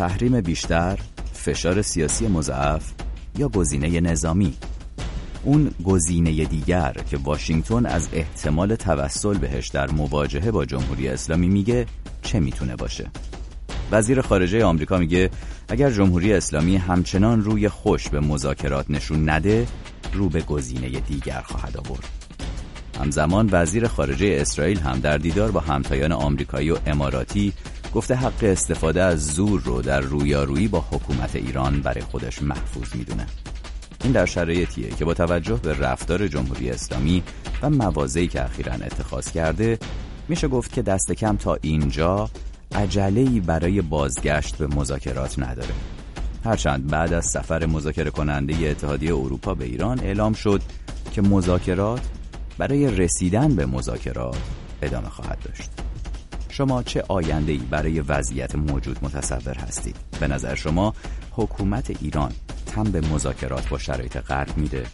تحریم بیشتر، فشار سیاسی مضاعف یا گزینه نظامی؟ اون گزینه دیگر که واشنگتن از احتمال توسل بهش در مواجهه با جمهوری اسلامی میگه چه می‌تونه باشه؟ وزیر خارجه آمریکا میگه اگر جمهوری اسلامی همچنان روی خوش به مذاکرات نشون نده رو به گزینه دیگر خواهد آورد. همزمان وزیر خارجه اسرائیل هم در دیدار با همتایان آمریکایی و اماراتی گفته حق استفاده از زور رو در رویارویی با حکومت ایران برای خودش محفوظ می‌دونه. این در شرایطیه که با توجه به رفتار جمهوری اسلامی و موازهی که اخیرا اتخاذ کرده میشه گفت که دست کم تا اینجا عجله‌ای برای بازگشت به مذاکرات نداره. هرچند بعد از سفر مذاکره کننده اتحادیه اروپا به ایران اعلام شد که مذاکرات برای رسیدن به مذاکرات ادامه خواهد داشت. شما چه آینده‌ای برای وضعیت موجود متصور هستید؟ به نظر شما حکومت ایران تن به مذاکرات با شرایط غرب میده؟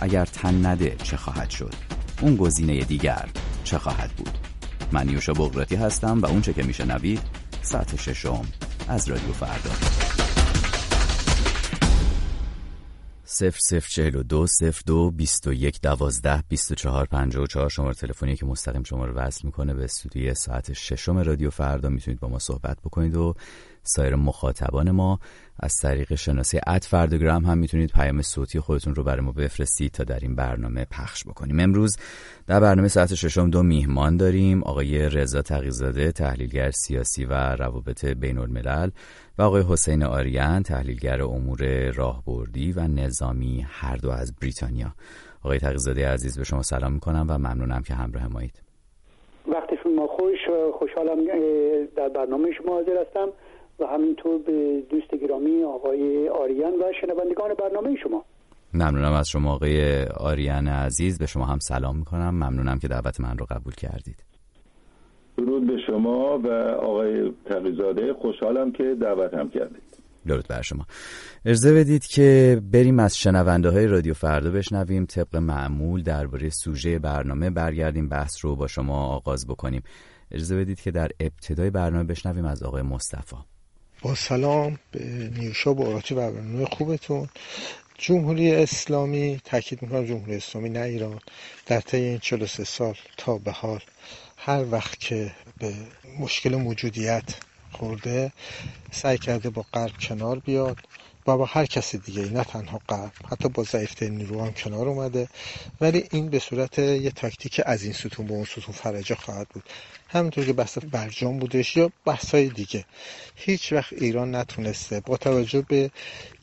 اگر تن نده چه خواهد شد؟ اون گزینه دیگر چه خواهد بود؟ من یوشا بغراتی هستم و اون چه که میشنوید ساعت ششم از رادیو فردا. 0042 02 21 12 24 54 شماره تلفنی که مستقیم شما رو وصل می‌کنه به استودیوی ساعت ششم رادیو فردا. می‌تونید با ما صحبت بکنید و سایر مخاطبان ما از طریق شناسی اد فردگرام هم می‌تونید پیام صوتی خودتون رو برای ما بفرستید تا در این برنامه پخش بکنیم. امروز در برنامه ساعت ششم دو میهمان داریم. آقای رضا تقیزاده تحلیلگر سیاسی و روابط بین الملل و آقای حسین آریان تحلیلگر امور راهبردی و نظامی هر دو از بریتانیا. آقای تقیزاده عزیز به شما سلام می‌کنم و ممنونم که همراه مایید وقتی شما خوش خوشحالم در برنامه شما حاضر هستم. و همینطور به دوست گرامی آقای آریان و شنوندگان برنامه شما. ممنونم از شما آقای آریان عزیز. به شما هم سلام می‌کنم. ممنونم که دعوت من رو قبول کردید. درود به شما و آقای تقیزاده خوشحالم که دعوت هم کردید. درود بر شما. ارزه بدید که بریم از شنونده های رادیو فردا بشنویم. طبق معمول درباره سوژه برنامه برگردیم. بحث رو با شما آغاز بکنیم. اجازه بدید که در ابتدای برنامه بشنویم از آقای مصطفی. با سلام به نیوشا آراتی و برنامه خوبتون. جمهوری اسلامی تاکید می‌کنم جمهوری اسلامی نه ایران در طی این 43 سال تا به حال هر وقت که به مشکل موجودیت خورده سعی کرده با غرب کنار بیاد و با هر کسی دیگه نه تنها غرب حتی با ضعیفترین نیرو هم کنار اومده. ولی این به صورت یه تاکتیک از این ستون به اون ستون فرجه خواهد بود. همینطور که بحث برجام بودش یا بحثای دیگه. هیچ وقت ایران نتونسته با توجه به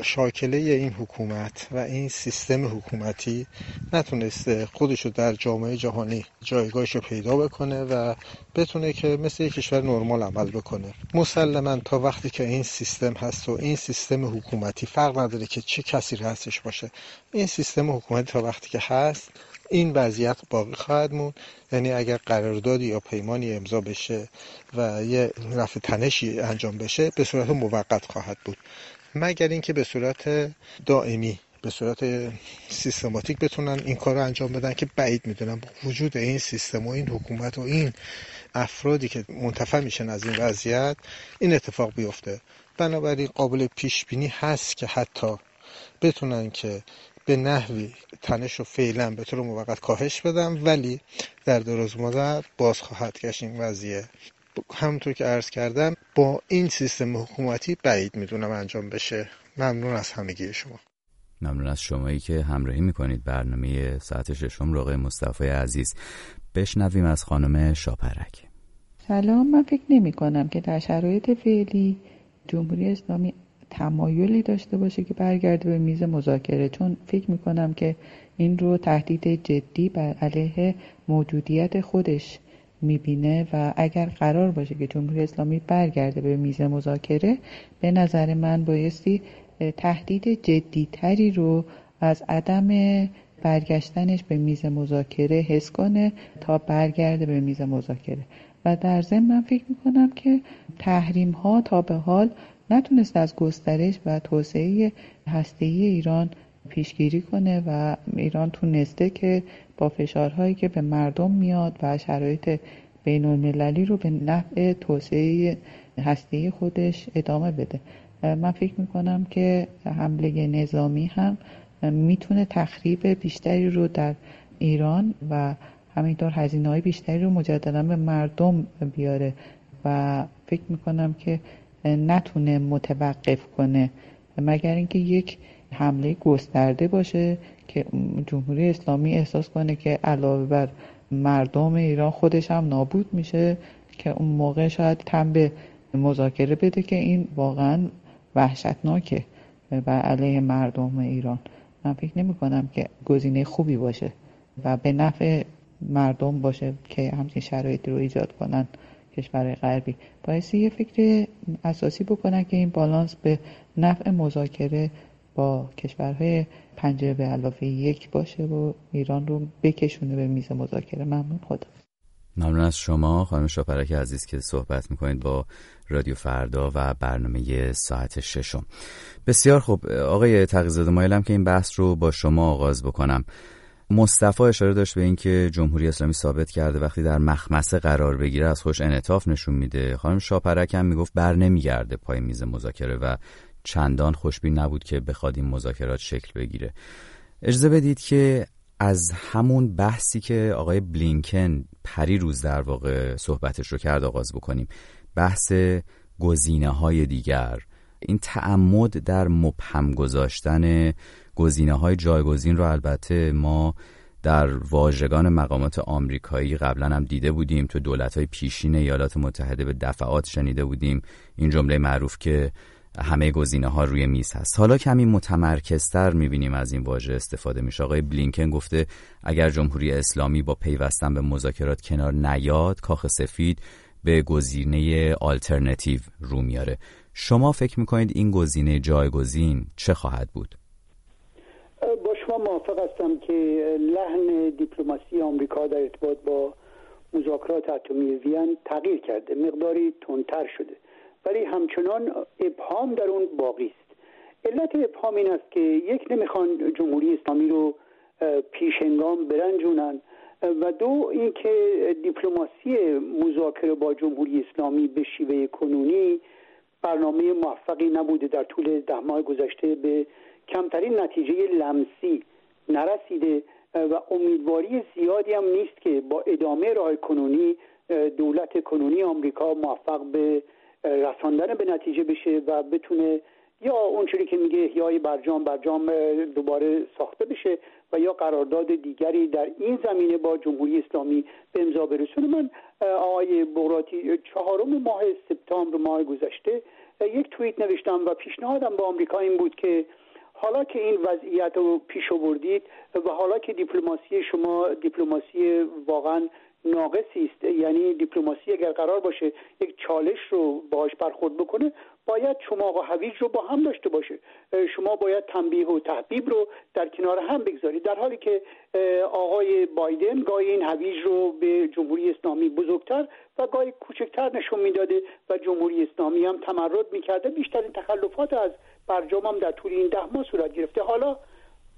شاکله این حکومت و این سیستم حکومتی نتونسته خودشو در جامعه جهانی جایگاهش رو پیدا بکنه و بتونه که مثل یک کشور نرمال عمل بکنه. مسلما تا وقتی که این سیستم هست و این سیستم حکومتی فرق نداره که چه کسی هستش باشه. این سیستم حکومتی تا وقتی که هست این وضعیت باقی خواهد موند. یعنی اگر قراردادی یا پیمانی امضا بشه و یه رفع تنشی انجام بشه به صورت موقت خواهد بود. مگر اینکه به صورت دائمی به صورت سیستماتیک بتونن این کار رو انجام بدن که بعید می‌دونم وجود این سیستم و این حکومت و این افرادی که منتفع میشن از این وضعیت این اتفاق بیفته. بنابراین قابل پیش بینی هست که حتی بتونن که به نحوی تنش رو فعلا به طور موقت کاهش بدم ولی در دراز مدت باز خواهد گشت این وضعیه. همونطور که عرض کردم با این سیستم حکومتی بعید می‌دونم انجام بشه. ممنون از همگی شما. ممنون از شمایی که همراهی می‌کنید برنامه ساعت ششم رو مصطفی عزیز. بشنویم از خانم شاپرک. سلام من فکر نمی کنم که در شرایط فعلی جمهوری اسلامی تمایلی داشته باشه که برگرده به میز مذاکره. چون فکر می‌کنم که این رو تهدید جدی بر علیه موجودیت خودش می‌بینه و اگر قرار باشه که جمهوری اسلامی برگرده به میز مذاکره به نظر من بایستی تهدید جدیتری رو از عدم برگشتنش به میز مذاکره حس کنه تا برگرده به میز مذاکره. و در ضمن من فکر می‌کنم که تحریم ها تا به حال نتونست از گسترش و توسعه هسته‌ای ایران پیشگیری کنه و ایران تونسته که با فشارهایی که به مردم میاد و شرایط بین المللی رو به نفع توسعه هسته خودش ادامه بده. من فکر می‌کنم که حمله نظامی هم می‌تونه تخریب بیشتری رو در ایران و همینطور هزینه های بیشتری رو مجددا به مردم بیاره و فکر می‌کنم که نتونه متوقف کنه مگر اینکه یک حمله گسترده باشه که جمهوری اسلامی احساس کنه که علاوه بر مردم ایران خودش هم نابود میشه که اون موقع شاید تن به مذاکره بده که این واقعا وحشتناکه و علیه مردم ایران. من فکر نمی کنم که گزینه خوبی باشه و به نفع مردم باشه که همچین شرایطی رو ایجاد کنن. کشور غربی. باعث یه فکر اساسی بکنن که این بالانس به نفع مذاکره با کشورهای پنجره به علاوه یک باشه و ایران رو بکشونه به میز مذاکره. ممنون خدا. ممنون از شما خانم شاپرک عزیز که صحبت می‌کنید با رادیو فردا و برنامه ساعت ششم. بسیار خوب. آقای تقیزاده مایلم که این بحث رو با شما آغاز بکنم. مصطفی اشاره داشت به اینکه جمهوری اسلامی ثابت کرده وقتی در مخمسه قرار بگیره از خوش انعطاف نشون میده. خانم شاپرک هم می‌گفت بر نمیگرده پای میز مذاکره و چندان خوشبین نبود که بخواد این مذاکرات شکل بگیره. اجازه بدید که از همون بحثی که آقای بلینکن پری روز در واقع صحبتش رو کرد آغاز بکنیم. بحث گزینه های دیگر. این تعمد در مبهم گذاشتن گزینه های جایگزین رو البته ما در واژگان مقامات آمریکایی قبلا هم دیده بودیم. تو دولت های پیشین ایالات متحده به دفعات شنیده بودیم. این جمله معروف که همه گزینه ها روی میز هست. حالا کمی متمرکزتر می‌بینیم از این واژه استفاده میشه. آقای بلینکن گفته اگر جمهوری اسلامی با پیوستن به مذاکرات کنار نیاد کاخ سفید به گزینه آلترنتیو رو میاره. شما فکر می‌کنید این گزینه جایگزین چه خواهد بود؟ موافق هستم که لحن دیپلماسی آمریکا در ارتباط با مذاکرات اتمی وین تغییر کرده. مقداری تندتر شده. ولی همچنان ابهام در اون باقی است. علت ابهام این است که یک نمی‌خوان جمهوری اسلامی رو پیشنگام برنجونن. و دو اینکه دیپلماسی مذاکره با جمهوری اسلامی به شیوه کنونی برنامه موفقی نبوده در طول ده ماه گذشته به کمترین نتیجه لمسی نرسیده و امیدواری زیادی هم نیست که با ادامه راه کنونی دولت کنونی آمریکا موفق به رساندن به نتیجه بشه و بتونه یا اونچوری که میگه احیای برجام برجام دوباره ساخته بشه و یا قرارداد دیگری در این زمینه با جمهوری اسلامی به امضا برسونه. من آقای بغراتی چهارم ماه سپتامبر ماه گذشته یک توییت نوشتم و پیشنهادم با آمریکا این بود که حالا که این وضعیت رو پیش آوردید و حالا که دیپلماسی شما دیپلماسی واقعا ناقصی است یعنی دیپلماسی اگر قرار باشه یک چالش رو باهاش برخورد بکنه باید شما و هویج رو با هم داشته باشه. شما باید تنبیه و تحبیب رو در کنار هم بگذارید. در حالی که آقای بایدن گاهی این هویج رو به جمهوری اسلامی بزرگتر و گاهی کوچکتر نشون می‌داده و جمهوری اسلامی هم تمرد می‌کرده. بیشترین تخلفات از برجام هم در طول این ده ماه صورت گرفته. حالا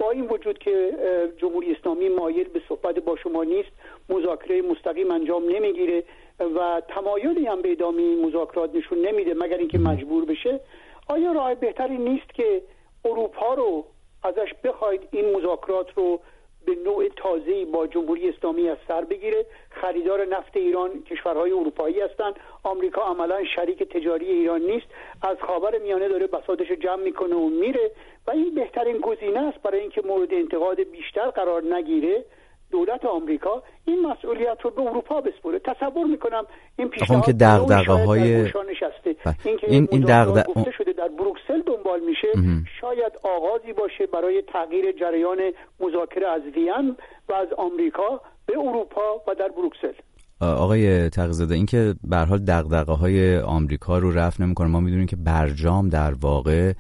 با این وجود که جمهوری اسلامی مایل به صحبت با شما نیست مذاکره مستقیم انجام نمی‌گیره و تمایلی هم به ادامه این مذاکرات نشون نمیده مگر اینکه مجبور بشه. آیا راه بهتری نیست که اروپا رو ازش بخواید این مذاکرات رو به نوع تازه‌ای با جمهوری اسلامی از سر بگیره. خریدار نفت ایران کشورهای اروپایی هستند. آمریکا عملا شریک تجاری ایران نیست. از خاور میانه داره بساطش جمع می‌کنه و میره. و این بهترین گزینه است برای اینکه مورد انتقاد بیشتر قرار نگیره. دولت آمریکا این مسئولیت رو به اروپا بسپره تصور می‌کنم این پیشنهاد که دغدغه های نشسته. بله. این که این این دغدغه گفته شده در بروکسل دنبال میشه شاید آغازی باشه برای تغییر جریان مذاکره از وین و از آمریکا به اروپا و در بروکسل. آقای تقزاده این که به حال دغدغه های آمریکا رو رفع نمی‌کنه ما می‌دونیم که برجام در واقع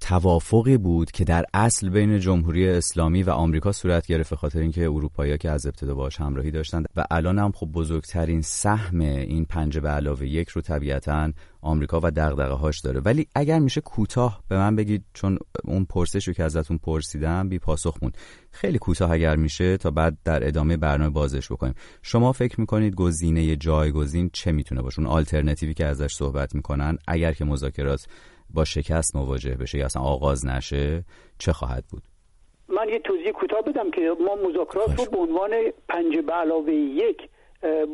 توافقی بود که در اصل بین جمهوری اسلامی و آمریکا صورت گرفت خاطر اینکه اروپایی که از ابتدا باش همراهی داشتند و الان هم خب بزرگترین سهم این پنج به علاوه یک رو طبیعتا آمریکا و دغدغه هاش داره. ولی اگر میشه کوتاه به من بگید چون اون پرسش رو که ازتون پرسیدم بی پاسخ موند. خیلی کوتاه اگر میشه تا بعد در ادامه برنامه بازش بکنیم. شما فکر می‌کنید گزینه جایگزین چه می‌تونه باشه؟ اون آلترناتیوی که ازش صحبت می‌کنن اگر که مذاکرات با شکست مواجه بشه یا اصلا آغاز نشه چه خواهد بود؟ من یه توضیح کوتاه بدم که ما مذاکرات رو به عنوان پنج به علاوه یک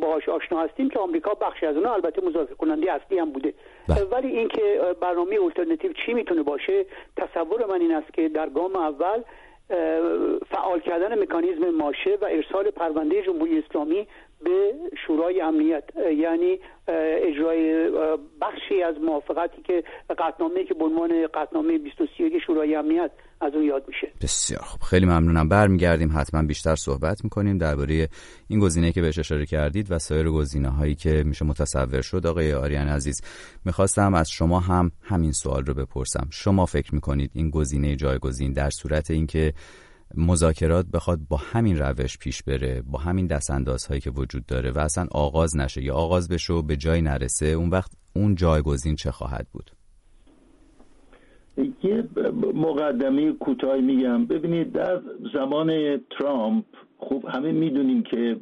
باهاش آشنا هستیم که آمریکا بخشی از اونها البته مذاکره کننده اصلی هم بوده. بله. بح. ولی اینکه برنامه الटरनेटیو چی می‌تونه باشه تصور من این است که در گام اول فعال کردن مکانیزم ماشه و ارسال پرونده جمهوری اسلامی به شورای امنیت. یعنی اجرای بخشی از موافقتی که قطنامه که به عنوان قطنامه 23 شورای امنیت از اون یاد میشه. بسیار خوب. خیلی ممنونم. برمیگردیم. حتما بیشتر صحبت می‌کنیم درباره این گزینه که بهش اشاره کردید و سایر گزینه هایی که میشه متصور شد. آقای آریان عزیز می‌خواستم از شما هم همین سوال رو بپرسم. شما فکر می‌کنید این گزینه جایگزین در صورت اینکه مذاکرات بخواد با همین روش پیش بره با همین هایی که وجود داره و اصلا آغاز نشه یا آغاز بشه و به جای نرسه اون وقت اون جایگزین چه خواهد بود؟ یه مقدمه کوتاهی میگم. ببینید در زمان ترامپ خوب همه می‌دونیم که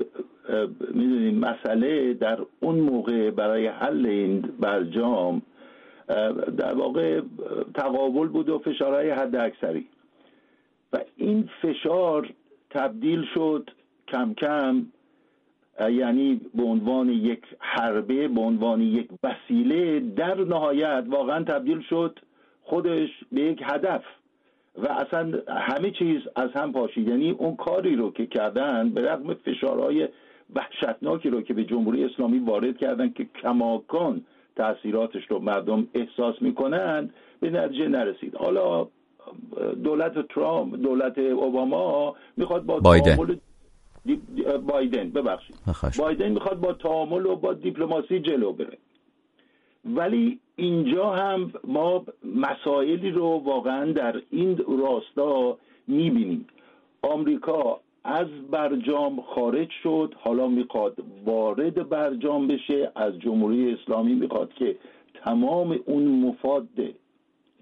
می‌دونیم مسئله در اون موقع برای حل این برجام در واقع تقابل بود و فشارهای حد اکثری و این فشار تبدیل شد کم کم یعنی به عنوان یک حربه به عنوان یک وسیله در نهایت واقعا تبدیل شد خودش به یک هدف. و اصلا همه چیز از هم پاشید. یعنی اون کاری رو که کردن به رغم فشارهای وحشتناکی رو که به جمهوری اسلامی وارد کردن که کماکان تاثیراتش رو مردم احساس می‌کنن به نتیجه نرسید. حالا دولت ترامپ دولت اوباما می‌خواد با بایدن. تعامل بایدن ببخشید. بایدن می‌خواد با تعامل و با دیپلماسی جلو بره. ولی اینجا هم ما مسائلی رو واقعا در این راستا می‌بینیم. آمریکا از برجام خارج شد حالا می‌خواد وارد برجام بشه از جمهوری اسلامی می‌خواد که تمام اون مفاد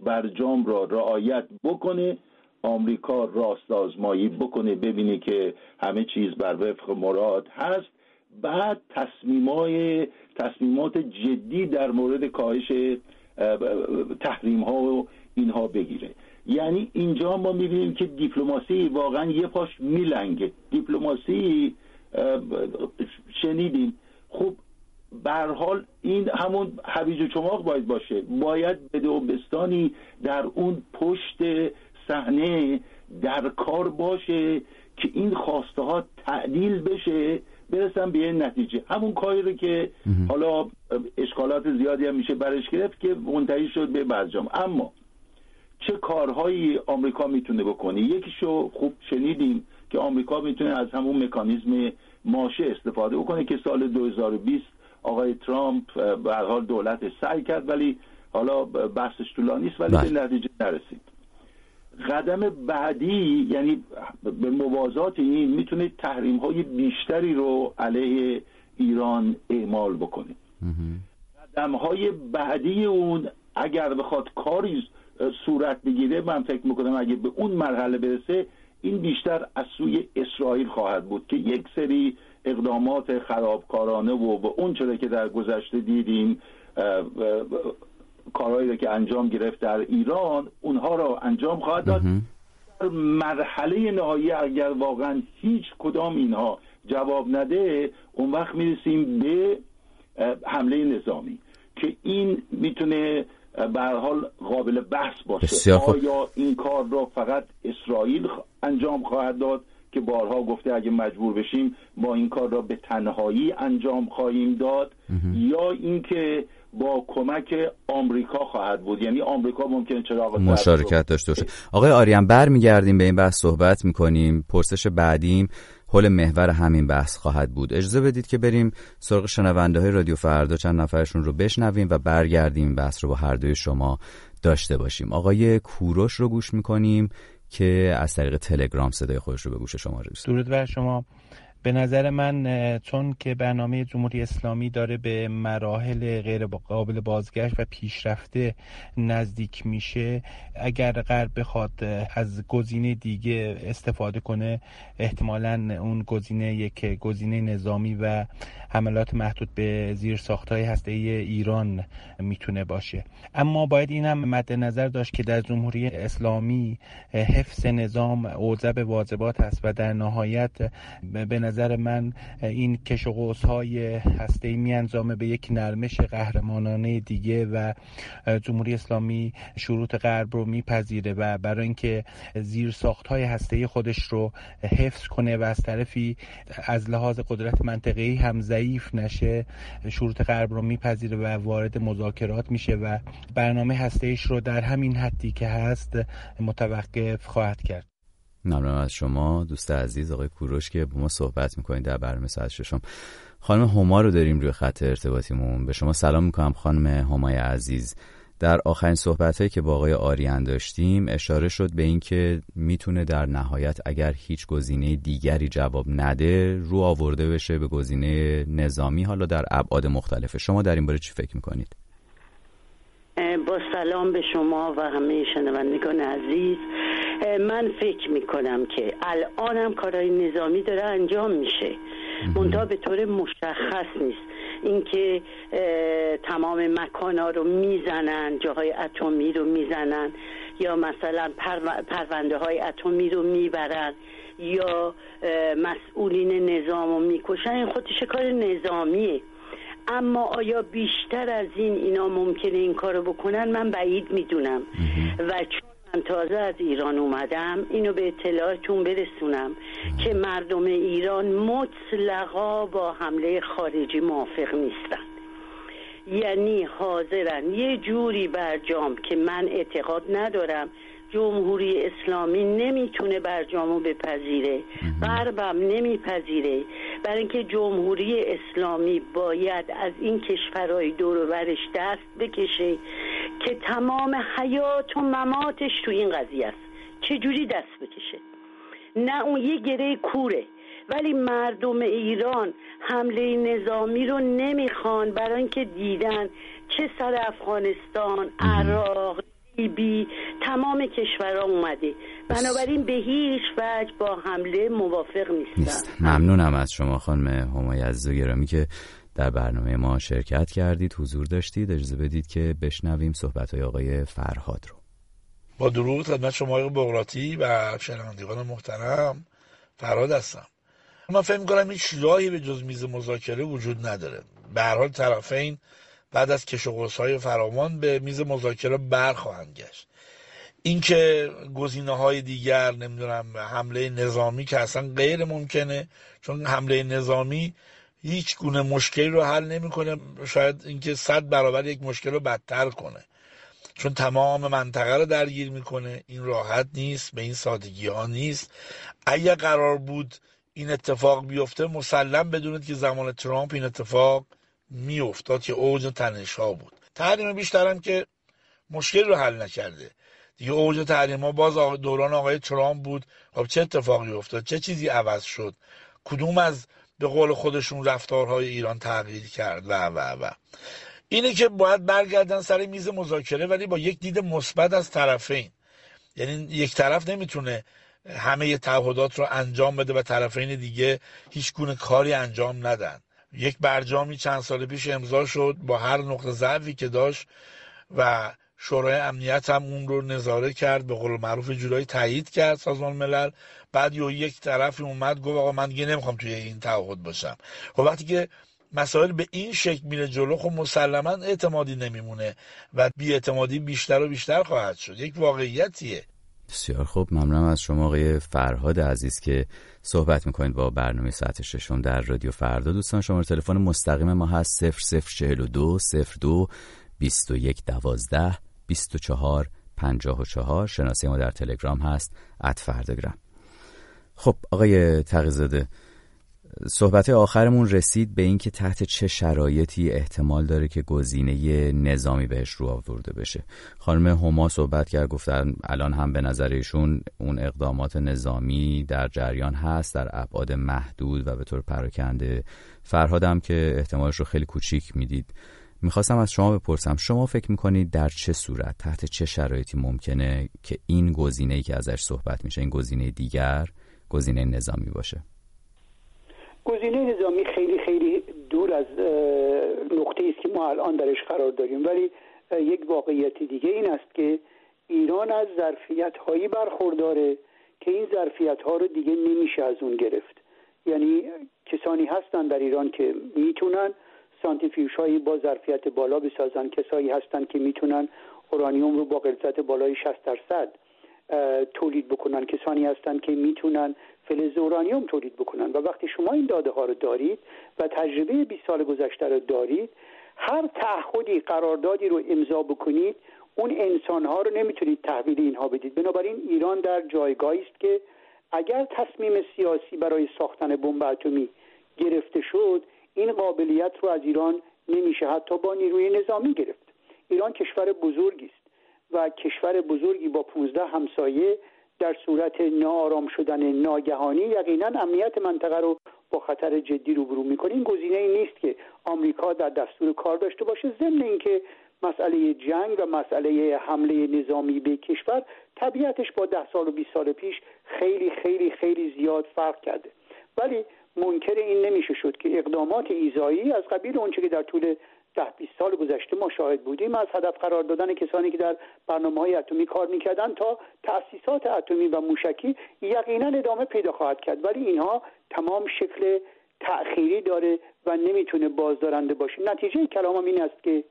برجام را رعایت بکنه آمریکا راست آزمایی بکنه ببینه که همه چیز بر وفق مراد هست. بعد تصمیمای تصمیمات جدی در مورد کاهش تحریم ها و اینها بگیره. یعنی اینجا ما می‌بینیم که دیپلماسی واقعا یه پاش میلنگه. دیپلماسی شنیدیم خب حال این همون حویج و چماق باید باشه. باید به دوبستانی در اون پشت صحنه در کار باشه که این خواسته ها تعدیل بشه برسن به این نتیجه. همون کاری رو که حالا اشکالات زیادی هم میشه برش گرفت که منتهی شد به برجام. اما چه کارهایی آمریکا می‌تونه بکنه؟ یکیشو خوب شنیدیم که آمریکا می‌تونه از همون مکانیزم ماشه استفاده بکنه که سال 2020 آقای ترامپ به حال دولت سعی کرد ولی حالا بحثش طولانی است ولی به بله. نتیجه نرسید قدم بعدی یعنی به موازات این می‌تونه تحریم های بیشتری رو علیه ایران اعمال بکنه قدم های بعدی اون اگر بخواد کاری صورت بگیره من فکر می‌کنم اگه به اون مرحله برسه این بیشتر از سوی اسرائیل خواهد بود که یک سری اقدامات خرابکارانه و به اون چرا که در گذشته دیدیم کارهایی که انجام گرفت در ایران اونها را انجام خواهد داد. در مرحله نهایی اگر واقعا هیچ کدام اینها جواب نده اون وقت می‌رسیم به حمله نظامی که این می‌تونه به حال قابل بحث باشه. آیا این کار را فقط اسرائیل انجام خواهد داد؟ که بارها گفته اگه مجبور بشیم ما این کار را به تنهایی انجام خواهیم داد یا اینکه با کمک آمریکا خواهد بود. یعنی آمریکا ممکن چرا مشارکت داشته باشه. آقای آریان برمیگردیم به این بحث صحبت می‌کنیم. پرسش بعدیم حول محور همین بحث خواهد بود. اجازه بدید که بریم سراغ شنونده های رادیو فردا. چند نفرشون رو بشنویم و برگردیم بحث رو با هر دوی شما داشته باشیم. آقای کوروش رو گوش می‌کنیم. که از طریق تلگرام صدای خودش رو به گوش شما رسید درود بر شما. به نظر من چون که برنامه جمهوری اسلامی داره به مراحل غیر قابل بازگشت و پیشرفته نزدیک میشه اگر غرب بخواد از گزینه دیگه استفاده کنه احتمالا اون گزینه یک گزینه نظامی و حملات محدود به زیر ساختهای هسته ای ایران می‌تونه باشه. اما باید این هم مد نظر داشت که در جمهوری اسلامی حفظ نظام اوزب واجبات است و در نهایت به نظر من این کش و قوس های هسته به یک نرمش قهرمانانه دیگه و جمهوری اسلامی شروط غرب رو میپذیره و برای اینکه زیر ساخت های هسته خودش رو حفظ کنه و از طرفی از لحاظ قدرت منطقه‌ای هم ضعیف نشه شروط غرب رو میپذیره و وارد مذاکرات میشه و برنامه هستهش رو در همین حدی که هست متوقف خواهد کرد. ممنون از شما دوست عزیز آقای کوروش که با ما صحبت می‌کنید در برنامه ساعت ششم. خانم هما رو داریم روی خط ارتباطیمون. به شما سلام می‌کنم خانم همای عزیز. در آخرین صحبت که با آقای آریان داشتیم اشاره شد به اینکه می‌تونه در نهایت اگر هیچ گزینه دیگری جواب نده رو آورده بشه به گزینه نظامی حالا در ابعاد مختلفه. شما در این باره چی فکر می‌کنید؟ با سلام به شما و همه شنوندگان عزیز. من فکر می‌کنم که الان کارهای نظامی داره انجام میشه. منتها به طور مشخص نیست. اینکه تمام مکانها رو می‌زنن جاهای اتمی رو می‌زنن یا مثلا پرونده های اتمی رو می‌برن یا مسئولین نظام رو می‌کشن این خودش کار نظامیه. اما آیا بیشتر از این اینا ممکنه این کارو بکنن؟ من بعید می‌دونم. و چون من تازه از ایران اومدم اینو به اطلاعتون برسونم که مردم ایران مطلقا با حمله خارجی موافق نیستن. یعنی حاضرن. یه جوری برجام که من اعتقاد ندارم جمهوری اسلامی نمی‌تونه برجامو بپذیره. غربم نمیپذیره. برای اینکه جمهوری اسلامی باید از این کشورهای دور برش دست بکشه که تمام حیات و مماتش تو این قضیه است. چجوری دست بکشه؟ نه اون یه گره کوره. ولی مردم ایران حمله نظامی رو نمی‌خوان برای اینکه دیدن چه سر افغانستان عراق بی تمام کشورها اومده. بنابراین به هیچ وجه با حمله موافق نیستن. نیست. ممنونم از شما خانم همای و گرامی که در برنامه ما شرکت کردید حضور داشتید. اجازه بدید که بشنویم صحبت های آقای فرهاد رو. با درود خدمت شما آقای بغراتی و شنوندگان محترم. فرهاد هستم. من فکر می‌کنم هیچ راهی به جز میز مذاکره وجود نداره. به هر حال طرفین بعد از کش و های فراوان به میز مذاکره برخواهند گشت. اینکه گزینه های دیگر نمی‌دونم حمله نظامی که اصلا غیر ممکنه چون حمله نظامی هیچ گونه مشکلی رو حل نمی‌کنه. شاید اینکه صد برابر یک مشکل رو بدتر کنه. چون تمام منطقه رو درگیر می‌کنه. این راحت نیست. به این سادگی ها نیست. اگر قرار بود این اتفاق بیفته مسلم بدونید که زمان ترامپ این اتفاق میافتاد که اوج تنش ها بود. تحریم بیشترم که مشکل رو حل نکرده. دیگه اوج تحریم ها باز دوران آقای ترامپ بود. خب چه اتفاقی افتاد؟ چه چیزی عوض شد؟ کدوم از به قول خودشون رفتارهای ایران تغییر کرد و و و. اینه که باید برگردن سر میز مذاکره ولی با یک دید مثبت از طرفین. یعنی یک طرف نمی‌تونه همه تعهدات رو انجام بده و طرفین دیگه هیچ گونه کاری انجام ندن. یک برجامی چند سال پیش امضا شد با هر نقطه ضعفی که داشت و شورای امنیت هم اون رو نظاره کرد به قول معروف جورایی تایید کرد سازمان ملل. بعد یه یک طرفی اومد گفت آقا من دیگه نمی‌خوام توی این تعهد باشم. خب وقتی که مسائل به این شکل میره جلو خب مسلما اعتمادی نمیمونه و اعتمادی بیشتر و بیشتر خواهد شد. یک واقعیتیه. بسیار خوب. ممنونم از شما آقای فرهاد عزیز که صحبت می‌کنید با برنامه ساعت ششم در رادیو فردا. دوستان شما تلفن مستقیم ما هست 0042 02 21 12 24 54 شناسی ما در تلگرام هست ات فرداگرام. خب آقای تقیزاده صحبت آخرمون رسید به اینکه تحت چه شرایطی احتمال داره که گزینه نظامی بهش رو آورده بشه. خانم هما صحبت کرد گفتن الان هم به نظر ایشون اون اقدامات نظامی در جریان هست در ابعاد محدود و به طور پراکنده. فرهادم که احتمالش رو خیلی کوچیک می‌دید. می‌خواستم از شما بپرسم شما فکر می‌کنید در چه صورت تحت چه شرایطی ممکنه که این گزینه ای که ازش صحبت میشه این گزینه دیگر گزینه نظامی باشه. گزینه نظامی خیلی خیلی دور از نقطه است که ما الان درش قرار داریم. ولی یک واقعیت دیگه این است که ایران از ظرفیت هایی برخورداره که این ظرفیت ها رو دیگه نمیشه از اون گرفت. یعنی کسانی هستن در ایران که می‌تونن سانتیفیوش هایی با ظرفیت بالا بسازن. کسایی هستن که می‌تونن اورانیوم رو با غلظت بالای 60 درصد تولید بکنن کسانی هستند که می‌تونن فلز اورانیوم تولید بکنن. و وقتی شما این داده ها رو دارید و تجربه 20 سال گذشته رو دارید هر تعهدی قراردادی رو امضا بکنید اون انسان ها رو نمی‌تونید تحویل اینها بدید. بنابراین ایران در جایگاهی است که اگر تصمیم سیاسی برای ساختن بمب اتمی گرفته شد این قابلیت رو از ایران نمیشه حتی با نیروی نظامی گرفت. ایران کشور بزرگی است. و کشور بزرگی با 15 همسایه در صورت ناآرام شدن ناگهانی یقینا امنیت منطقه رو با خطر جدی روبرو می‌کنه این گزینه ای نیست که آمریکا در دستور کار داشته باشه. ضمن اینکه مسئله جنگ و مسئله حمله نظامی به کشور طبیعتش با ده سال و 20 سال پیش خیلی خیلی خیلی زیاد فرق کرده. ولی منکر این نمیشه شد که اقدامات ایزایی از قبیل اونچه که در طول ده 20 سال گذشته ما شاهد بودیم. از هدف قرار دادن کسانی که در برنامه های اتمی کار می‌کردن تا تاسیسات اتمی و موشکی یقینا ادامه پیدا خواهد کرد. ولی اینها تمام شکل تأخیری داره و نمی‌تونه بازدارنده باشه. نتیجه کلامم این است که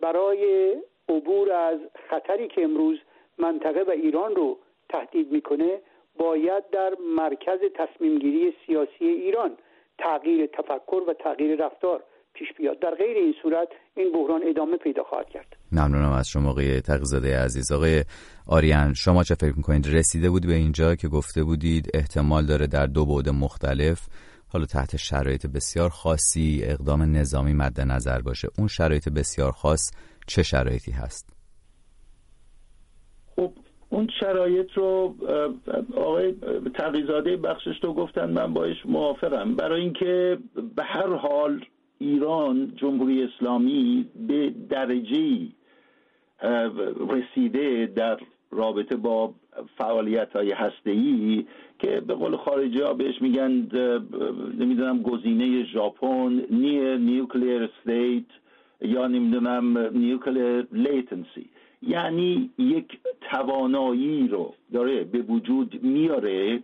برای عبور از خطری که امروز منطقه و ایران رو تهدید می‌کنه باید در مرکز تصمیمگیری سیاسی ایران تغییر تفکر و تغییر رفتار پیش بیاد. در غیر این صورت این بحران ادامه پیدا خواهد کرد. ممنونم از شما آقای تقیزاده عزیز. آقای آریان شما چه فکر می‌کنید؟ رسیده بود به اینجا که گفته بودید احتمال داره در دو بعد مختلف حالا تحت شرایط بسیار خاصی اقدام نظامی مد نظر باشه اون شرایط بسیار خاص چه شرایطی هست؟ خب اون شرایط رو آقای تقیزاده بخشیشو گفتن من باش موافقم. برای اینکه به هر حال ایران جمهوری اسلامی به درجه رسیده در رابطه با فعالیت های هسته ای که به قول خارجی ها بهش میگن نمی‌دونم گزینه ژاپن near nuclear state یا نمی‌دونم nuclear latency یعنی یک توانایی رو داره به وجود میاره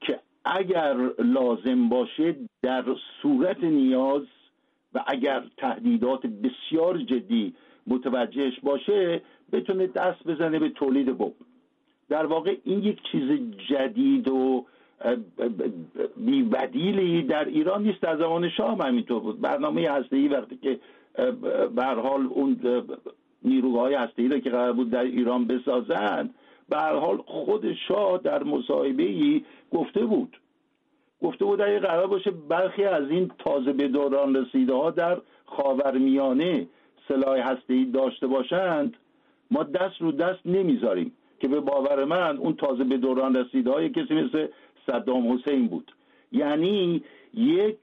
که اگر لازم باشه در صورت نیاز و اگر تهدیدات بسیار جدی متوجهش باشه بتونه دست بزنه به تولید بمب. در واقع این یک چیز جدید و بیبدیلی در ایران نیست در زمان شاه هم همینطور بود. برنامه هسته وقتی که به حال اون نیروهای هسته رو که قرار بود در ایران بسازند به حال خود شاه در مصاحبه ای گفته بود گفته بود اگه قرار باشه برخی از این تازه به دوران رسیده ها در خاورمیانه سلاح هسته داشته باشند ما دست رو دست نمی‌ذاریم که به باور من اون تازه به دوران رسیده های کسی مثل صدام حسین بود. یعنی یک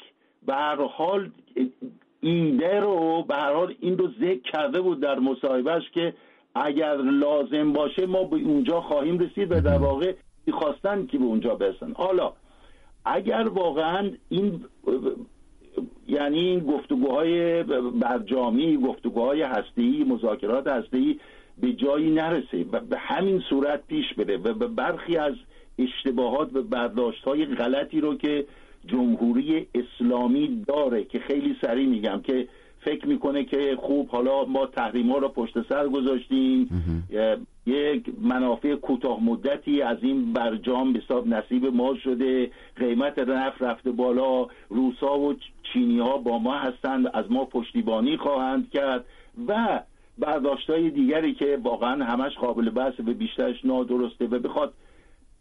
به حال ایده رو به حال این رو ذکر کرده بود در مصاحبهش که اگر لازم باشه ما به اونجا خواهیم رسید و در واقع می‌خواستن که به اونجا برسن. حالا اگر واقعا این یعنی این گفتگوهای برجامی گفتگوهای هسته‌ای مذاکرات هسته‌ای به جایی نرسه. و به همین صورت پیش بره و به برخی از اشتباهات و برداشت های غلطی رو که جمهوری اسلامی داره که خیلی سریع میگم که فکر می‌کنه که خوب حالا ما تحریم ها رو پشت سر گذاشتیم یک منافع کوتاه مدتی از این برجام حساب نصیب ما شده. قیمت نفت رفته بالا. روسا و چینی ها با ما هستند. از ما پشتیبانی خواهند کرد و برداشت های دیگری که واقعا همش قابل بحث و بیشترش نادرسته و بخواد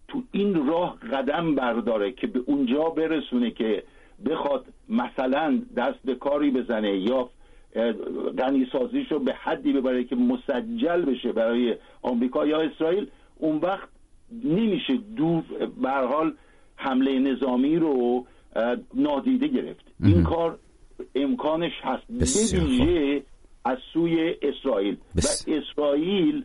تو این راه قدم برداره که به اونجا برسونه که بخواد مثلا دست به کاری بزنه یا غنی سازیش رو به حدی ببره که مسجل بشه برای آمریکا یا اسرائیل اون وقت نمیشه دور حال حمله نظامی رو نادیده گرفت. این کار امکانش هست. به از سوی اسرائیل. و اسرائیل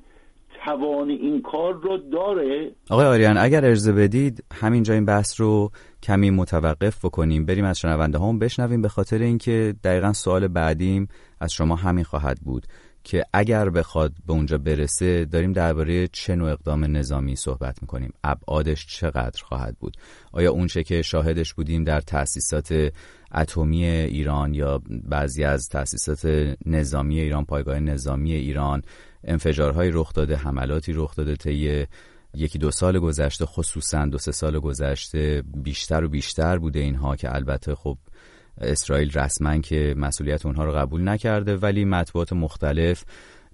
توان این کار رو داره. آقای آریان اگر ارزه بدید همینجا این بحث رو کمی متوقف بکنیم. بریم از شنونده هم بشنویم به خاطر اینکه دقیقا سوال بعدیم از شما همین خواهد بود که اگر بخواد به اونجا برسه داریم درباره چه نوع اقدام نظامی صحبت می‌کنیم. ابعادش چقدر خواهد بود؟ آیا اونچه که شاهدش بودیم در تأسیسات اتمی ایران یا بعضی از تأسیسات نظامی ایران پایگاه نظامی ایران انفجارهایی رخ داده حملاتی رخ داده طی یکی دو سال گذشته خصوصا دو سه سال گذشته بیشتر و بیشتر بوده اینها که البته خب اسرائیل رسما که مسئولیت اونها رو قبول نکرده ولی مطبوعات مختلف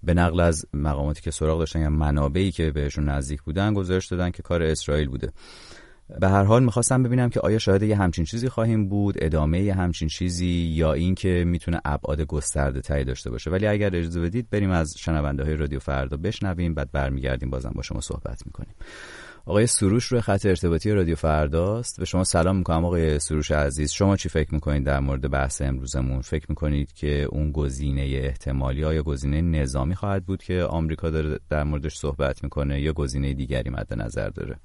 به نقل از مقاماتی که سراغ داشتن یا منابعی که بهشون نزدیک بودن گزارش دادن که کار اسرائیل بوده. به هر حال می‌خواستم ببینم که آیا شاهد یه همچین چیزی خواهیم بود ادامه یه همچین چیزی یا اینکه می‌تونه ابعاد گسترده تری داشته باشه. ولی اگر اجازه بدید بریم از شنونده های رادیو فردا بشنویم بعد برمیگردیم بازم با شما صحبت می‌کنیم. آقای سروش روی خط ارتباطی رادیو فرداست. به شما سلام می‌کنم آقای سروش عزیز. شما چی فکر می‌کنید در مورد بحث امروزمون؟ فکر می‌کنید که اون گزینه احتمالی یا گزینه نظامی خواهد بود که آمریکا داره در موردش صحبت می‌کنه یا گزینه دیگری مد نظر داره؟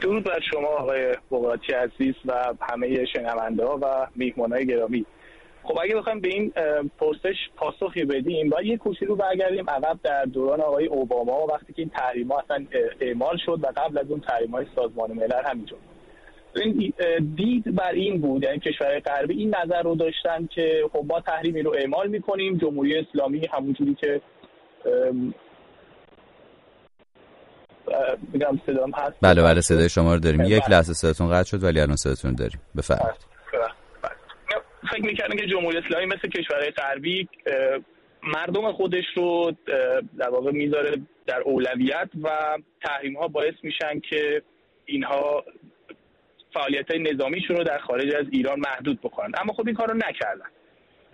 درود بر شما آقای بغاتی عزیز و همه شنونده ها و میهمان گرامی. خب اگه بخوایم به این پرسش پاسخی بدیم باید یه کوچولو برگردیم. عقب در دوران آقای اوباما وقتی که این تحریم اصلا اعمال شد و قبل از اون تحریم های سازمان ملل همینجور. این دید بر این بود یعنی کشورهای غربی این نظر رو داشتن که خب ما تحریمی رو اعمال می‌کنیم جمهوری اسلامی همونجوری که میگم صدام هست. بله بله صدای شما رو داریم. یک لحظه صداتون قطع شد ولی الان صداتون داریم. بفرمایید. فکر می‌کردن که جمهوری اسلامی مثل کشورهای غربی مردم خودش رو در واقع می‌ذاره در اولویت و تحریم ها باعث میشن که اینها فعالیت های نظامیشون رو در خارج از ایران محدود بکنن. اما خب این کار رو نکردن.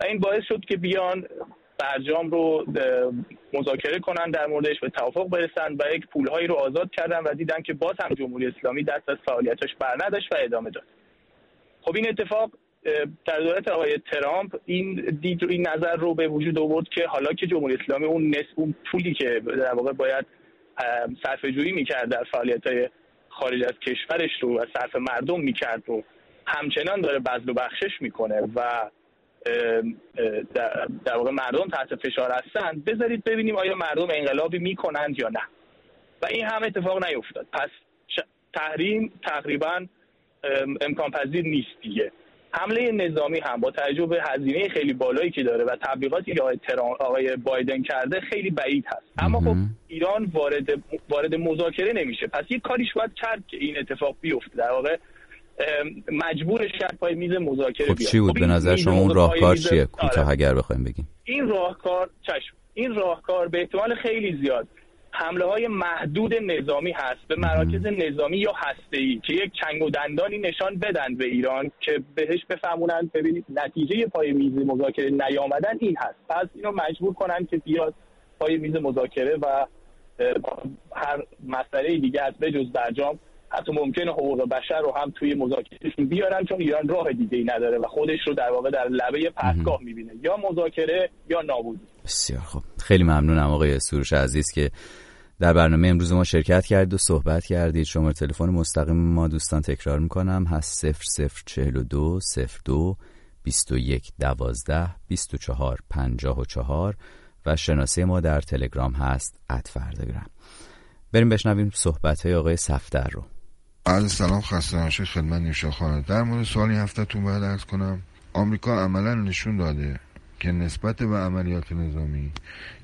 و این باعث شد که بیان برجام رو مذاکره کنن در موردش به توافق برسن و یک پولهایی رو آزاد کردن و دیدن که باز هم جمهوری اسلامی دست از فعالیتش بر نداشت و ادامه داد. خب این اتفاق در دولت آقای ترامپ این دید این نظر رو به وجود آورد که حالا که جمهوری اسلامی اون نصف اون پولی که در واقع باید صرف جویی می‌کرد در فعالیت های خارج از کشورش رو و صرف مردم می‌کرد رو همچنان داره بذل و بخشش می‌کنه و در واقع مردم تحت فشار هستند بذارید ببینیم آیا مردم انقلابی می‌کنند یا نه. و این هم اتفاق نیفتاد. پس تحریم تقریبا امکان پذیر نیست دیگه. حمله نظامی هم با توجه به هزینه خیلی بالایی که داره و تبلیغاتی که آقای, آقای بایدن کرده خیلی بعید هست. اما خب ایران وارد وارد مذاکره نمیشه. پس یک کاریش باید کرد که این اتفاق بیفته. در واقع مجبور شد پای میز مذاکره خب چی بود خب به نظر شما؟ اون راهکار چیه؟ کوتاه آره. اگر بخوایم بگیم. این راهکار چشم این راهکار به احتمال خیلی زیاد حمله های محدود نظامی هست. به مراکز نظامی یا ای که یک چنگ و دندانی نشان بدن به ایران که بهش بفهمونن ببینید نتیجه پای میز مذاکره نیامدن این هست. پس اینو مجبور کنن که بیاد پای میز مذاکره و هر مسئله دیگه از بجز برجام حتی ممکنه حقوق بشر رو هم توی مذاکرهشون بیارن چون ایران راه دیگه ای نداره و خودش رو در واقع در لبه پرتگاه می‌بینه. یا مذاکره یا نابودی بسیار خوب. خیلی ممنونم آقای سروش عزیز که در برنامه امروز ما شرکت کردید و صحبت کردید. شما تلفن مستقیم ما دوستان تکرار می‌کنم. هست 0042 02 21 12 24 54 و شناسه ما در تلگرام هست @فردگرام بریم بشنویم صحبت های آقای صفدر رو. عرض سلام خسته نباشید. خدمت نیوشا خانه. در مورد سوالی هفتهتون باید ارز کنم. آمریکا عملا نشون داده که نسبت به عملیات نظامی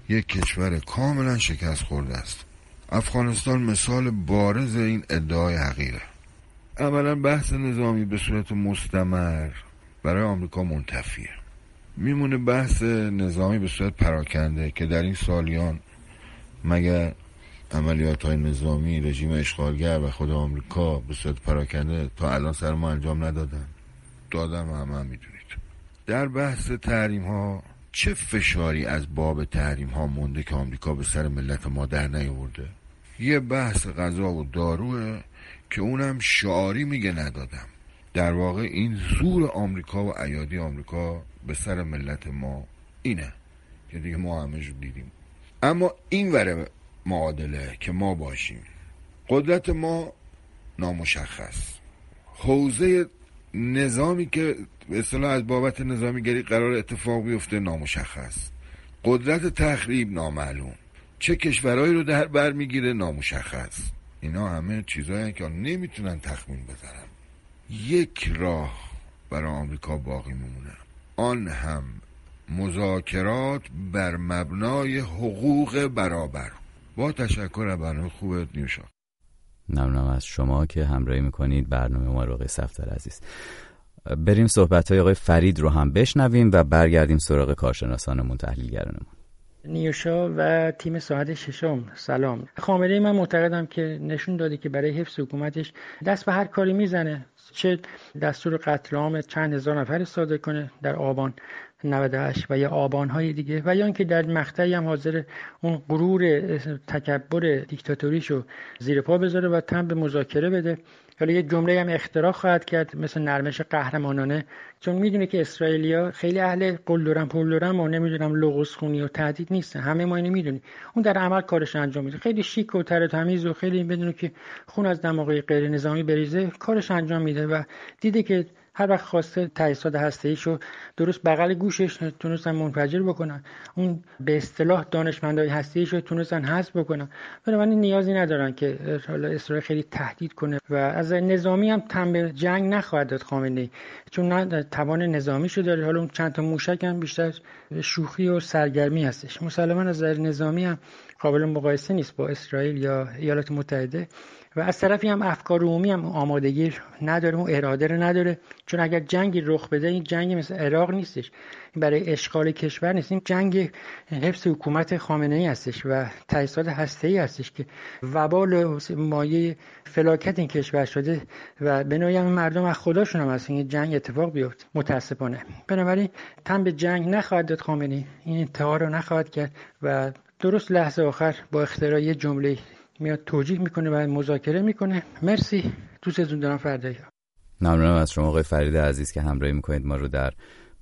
یک کشور کاملا شکست خورده است. افغانستان مثال بارز این ادعای حقیره. اولا بحث نظامی به صورت مستمر برای آمریکا منتفیه. میمونه بحث نظامی به صورت پراکنده که در این سالیان مگر عملیات های نظامی رژیم اشغالگر و خود آمریکا به صورت پراکنده تا الان سر ما انجام ندادن. دادن و همه هم می‌دونید. در بحث تحریم ها چه فشاری از باب تحریم ها مونده که آمریکا به سر ملت ما در نیاورده؟ یه بحث غذا و داروه که اونم شعاری میگه ندادم. در واقع این زور آمریکا و ایادی آمریکا به سر ملت ما اینه. که دیگه ما همه دیدیم. اما این وره معادله که ما باشیم. قدرت ما نامشخص. حوزه نظامی که به اصطلاح از بابت نظامی گری قرار اتفاق بیفته نامشخص. قدرت تخریب نامعلوم. چه کشورهایی رو در بر می‌گیره نامشخص. اینا همه چیزهایی که نمی‌تونن تخمین بزنن. یک راه برای آمریکا باقی میمونه. آن هم مذاکرات بر مبنای حقوق برابر. با تشکر از برنامه خوبت نیوشا. ممنونم از شما که همراهی می‌کنید. برنامه ما رو آقای سفتر عزیز. بریم صحبت های آقای فرید رو هم بشنویم و برگردیم سراغ کارشناسانمون تحلیلگرانمون. نیوشا و تیم ساعت ششم. سلام. خامنه من معتقدم که نشون داده که برای حفظ حکومتش دست به هر کاری می‌زنه. چه دستور قتل عام چند هزار نفر صادر کنه در آبان. 98 و یا آبانهای دیگه. و یا اینکه در مقطعی هم حاضر اون غرور تکبر دیکتاتوریشو زیر پا بذاره و تن به مذاکره بده. حالا یه جمله هم اختراع خواهد کرد مثل نرمش قهرمانانه. چون می‌دونه که اسرائیلیا خیلی اهل قلدرم پولدرم و نمی‌دونم لغوس خونی و تهدید نیستن همه ما اینو می‌دونیم. اون در عمل کارش انجام میده. خیلی شیک و تر تمیز و خیلی بدونه که خون از دماغی غیر نظامی بریزه کارش انجام میده و دیده که هر وقت خواسته تجهیزات هسته ایشو درست بغل گوشش تونستن منفجر بکنن. اون به اصطلاح دانشمندای هسته ایشو تونستن حذف بکنن. بنابراین نیازی ندارن که حالا اسرائیل خیلی تهدید کنه و از نظامی هم تن به جنگ نخواهد داد خامنه ای چون نه توان نظامی شو داره. حالا اون چند تا موشک هم بیشتر شوخی و سرگرمی هستش. مسلما از نظامی هم قابل مقایسه نیست با اسرائیل یا ایالات متحده. و از طرفی هم افکار عمومی هم آمادگی نداره و اراده رو نداره. چون اگر جنگی رخ بده این جنگ مثل عراق نیستش. برای اشغال کشور نیست. این جنگ حفظ حکومت خامنه ای هستش و تجهیزات هسته ای هستش که وبال مایه فلاکت این کشور شده و به نوعی مردم از خداشون هم هست این جنگ اتفاق بیفت. متاسفانه. بنابراین تن به جنگ نخواهد داد خامنه این انتحار رو نخواهد کرد و درست لحظه آخر با اختراع یه جمله میاد توجیه می‌کنه و مذاکره می‌کنه. مرسی. دوستتون دارم. فردایی ممنونم از شما آقای فرید عزیز که همراهی می‌کنید. ما رو در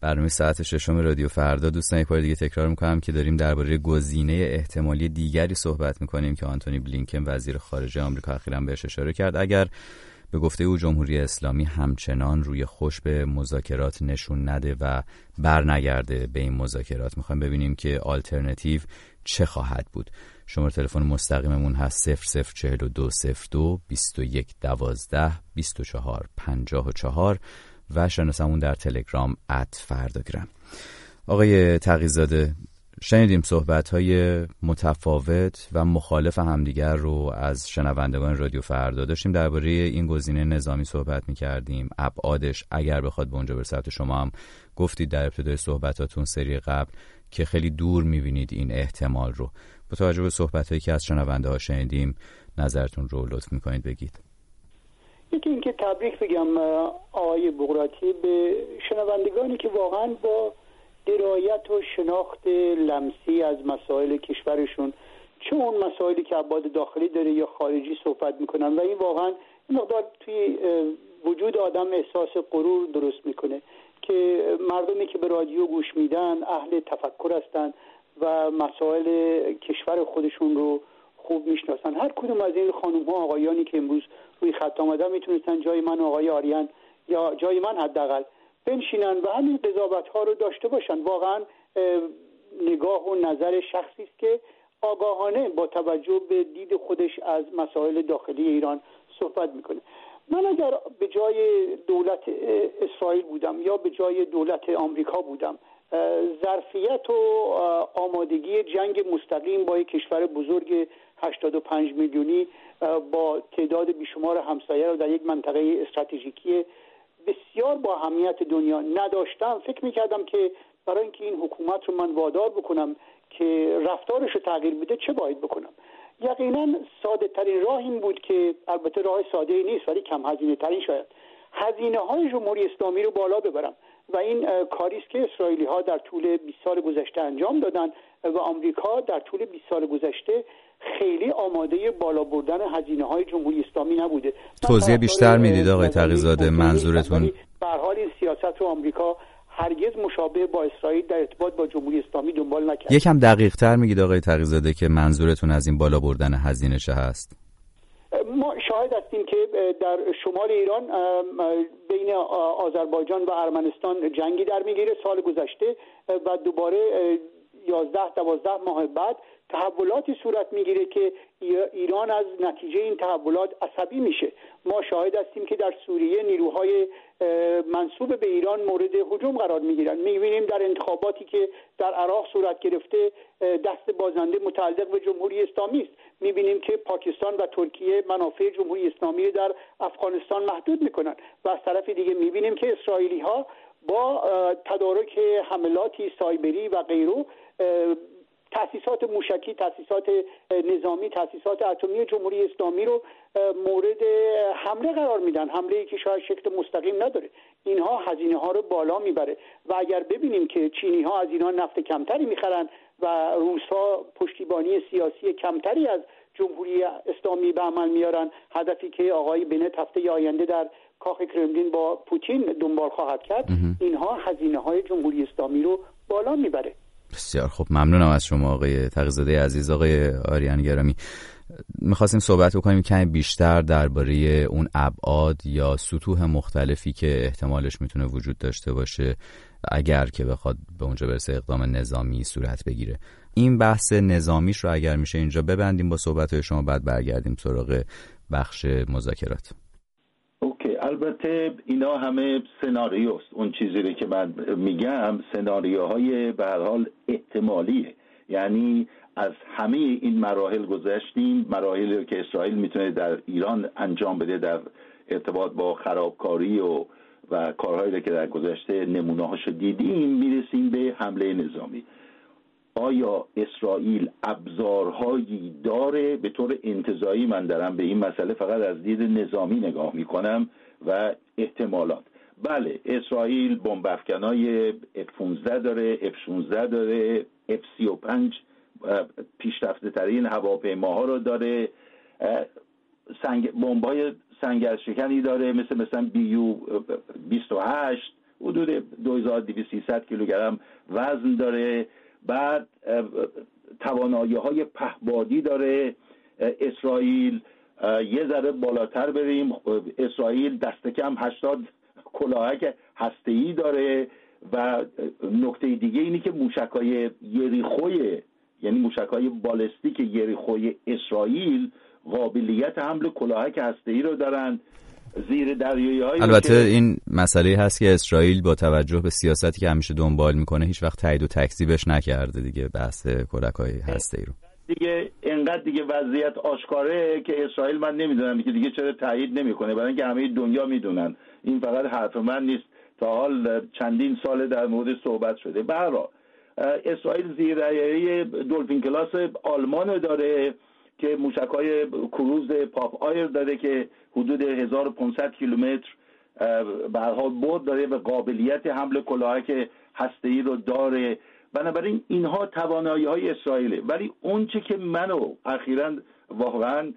برنامه ساعت ششم رادیو فردا دوستان یک بار دیگه تکرار می‌کنم که داریم درباره گزینه احتمالی دیگری صحبت می‌کنیم که آنتونی بلینکن وزیر خارجه آمریکا اخیرا بهش اشاره کرد. اگر به گفته او جمهوری اسلامی همچنان روی خوش به مذاکرات نشون نده و برنگرده به این مذاکرات می‌خوایم ببینیم که آلترنتیو چه خواهد بود. شماره تلفن مستقیممون هست 004202 21 12 24 54 و شناسمون در تلگرام ات فرداگرام آقای تقیزاده شنیدیم صحبت های متفاوت و مخالف همدیگر رو از شنوندگان رادیو فردا. داشتیم درباره این گزینه نظامی صحبت می کردیم ابعادش اگر بخواد به اونجا برسه شما هم گفتید در ابتدای صحبتاتون سری قبل که خیلی دور می‌بینید این احتمال رو. با توجه به صحبت هایی که از شنونده ها شنیدیم نظرتون رو لطف می‌کنید بگید. یکی اینکه تبریک بگم آقای بغراتی به شنوندگانی که واقعا با درایت و شناخت لمسی از مسائل کشورشون چه اون مسائلی که عباد داخلی داره یا خارجی صحبت می‌کنن و این واقعا مقدار توی وجود آدم احساس غرور درست می‌کنه که مردمی که به رادیو گوش میدن اهل تفکر هستند و مسائل کشور خودشون رو خوب می‌شناسن. هر کدوم از این خانم ها آقایانی که امروز روی خط آمدن می‌تونستن جای من آقای آریان یا جای من حداقل بنشینن و همین قضاوت ها رو داشته باشن. واقعا نگاه و نظر شخصی است که آگاهانه با توجه به دید خودش از مسائل داخلی ایران صحبت می‌کنه. من اگر به جای دولت اسرائیل بودم یا به جای دولت آمریکا بودم ظرفیت و آمادگی جنگ مستقیم با یک کشور بزرگ 85 میلیونی با تعداد بیشمار همسایه رو در یک منطقه استراتژیکی بسیار با اهمیت دنیا نداشتم. فکر می‌کردم که برای اینکه این حکومت رو من وادار بکنم که رفتارش رو تغییر بده چه باید بکنم؟ یقینا ساده ترین راه این بود که البته راه ساده نیست ولی کم هزینه ترین شاید. هزینه های جمهوری اسلامی رو بالا ببرم. و این کاری است که اسرائیلی ها در طول 20 سال گذشته انجام دادن و آمریکا در طول 20 سال گذشته خیلی آماده بالا بردن هزینه های جمهوری اسلامی نبوده. توضیح بیشتر می‌دید آقای تقیزاده منظورتون؟ به حال این سیاست رو آمریکا هرگز مشابه با اسرائیل در ارتباط با جمهوری اسلامی دنبال نکرد. یکم دقیق تر میگید آقای تقیزاده که منظورتون از این بالا بردن هزینه چه هست؟ شاهد هستیم که در شمال ایران بین آذربایجان و ارمنستان جنگی در می‌گیره سال گذشته و دوباره یازده دوازده ماه بعد تحولاتی صورت می‌گیره که ایران از نتیجه این تحولات عصبی میشه. ما شاهد هستیم که در سوریه نیروهای منصوب به ایران مورد هجوم قرار می‌گیرن می‌بینیم در انتخاباتی که در عراق صورت گرفته دست بازنده متعلق به جمهوری اسلامی است. می‌بینیم که پاکستان و ترکیه منافع جمهوری اسلامی در افغانستان محدود می‌کنن و از طرف دیگه می‌بینیم که اسرائیلی ها با تدارک حملاتی سایبری و غیره تاسیسات موشکی تاسیسات نظامی تاسیسات اتمی جمهوری اسلامی رو مورد حمله قرار میدن. حمله ای که شاید شکل مستقیم نداره. اینها هزینه ها رو بالا می‌بره. و اگر ببینیم که چینی ها از ایران نفت کمتری می‌خرن و روس ها پشتیبانی سیاسی کمتری از جمهوری اسلامی به عمل میارن هدفی که آقای بنت هفته آینده در کاخ کرملین با پوتین دنبال خواهد کرد اینها هزینه های جمهوری اسلامی رو بالا می‌بره. بسیار خب ممنونم از شما آقای تقیزاده عزیز آقای آریان گرامی. می‌خواستیم صحبت بکنیم کمی بیشتر درباره اون ابعاد یا سطوح مختلفی که احتمالش می‌تونه وجود داشته باشه اگر که بخواد به اونجا برسه اقدام نظامی صورت بگیره. این بحث نظامیش رو اگر میشه اینجا ببندیم با صحبت شما بعد برگردیم سراغ بخش مذاکرات. البته اینا همه سناریوست. اون چیزی که من میگم سناریوهای به حال احتمالیه. یعنی از همه این مراحل گذشتیم مراحلی که اسرائیل می‌تونه در ایران انجام بده در ارتباط با خرابکاری و و کارهایی که در گذشته نمونه هاشو دیدیم می‌رسیم به حمله نظامی. آیا اسرائیل ابزارهایی داره؟ به طور انتظایی من دارم به این مسئله فقط از دید نظامی نگاه می‌کنم. و احتمالات. بله اسرائیل بمب های F-15 داره F-16 داره F-35 پیشرفته ترین هواپیماها رو داره سنگ بمبای سنگرشکنی داره مثل مثلا بیو 28 حدود 2300 کیلوگرم وزن داره. بعد توانایی های پهبادی داره اسرائیل. یه ذره بالاتر بریم. اسرائیل دست کم 80 کلاهک هسته‌ای داره و نکته دیگه اینی که موشکای یریخوی یعنی موشکای بالستیک یریخوی اسرائیل قابلیت حمل کلاهک هسته‌ای رو دارن. زیر دریایی های البته این مسئله هست که اسرائیل با توجه به سیاستی که همیشه دنبال می‌کنه هیچ وقت تایید و تکذیبش نکرده دیگه بحث کلک های هسته ای رو. دیگه انقدر دیگه وضعیت آشکاره که اسرائیل من نمی‌دونم که دیگه چرا تایید نمی‌کنه. برای اینکه همه دنیا می‌دونن. این فقط حرف من نیست. تا حال چندین سال در مورد صحبت شده. برا اسرائیل زیر دولفین کلاس آلمان داره که موشکای کروز پاپ آیر داره که حدود 1500 کیلومتر حال بود داره و قابلیت حمل کلاهک هسته رو داره. بنابراین اینها توانایی های اسرائیله. ولی اونچه که منو اخیرا واقعا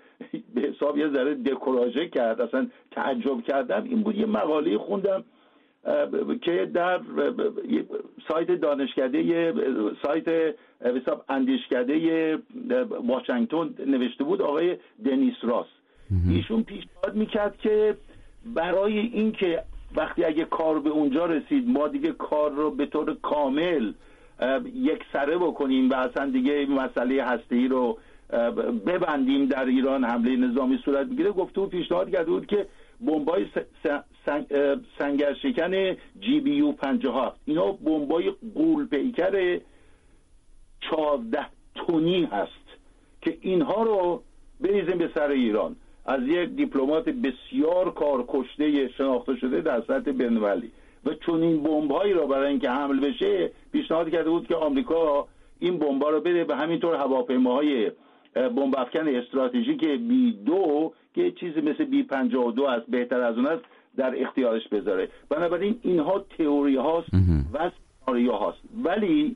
به حساب یه ذره دکوراژه کرد اصلا تعجب کردم این بود یه مقاله خوندم که در سایت دانشکده سایت حساب اندیشکده واشنگتن نوشته بود آقای دنیس راس ایشون پیشنهاد می‌کرد که برای اینکه وقتی اگه کار به اونجا رسید ما دیگه کار رو به طور کامل یک سره بکنیم و اصلا دیگه مسئله هسته ای رو ببندیم در ایران حمله نظامی صورت بگیره گفته بود پیشنهاد کرده بود که بمبای سنگر شکن جی بی یو 57 اینا بمبای قول پیکر 14 تونی هست که اینها رو بریزیم به سر ایران. از یک دیپلمات بسیار کارکشته شناخته شده در سطح بین‌المللی و چون این بمبهایی را برای اینکه حمل بشه پیشنهاد کرده بود که آمریکا این بمبا رو بده و همینطور هواپیماهای بمب افکن استراتژیک بی دو که چیزی مثل بی 52 است بهتر از اون است در اختیارش بذاره. بنابراین اینها تئوری هاست و سناریو هاست. ولی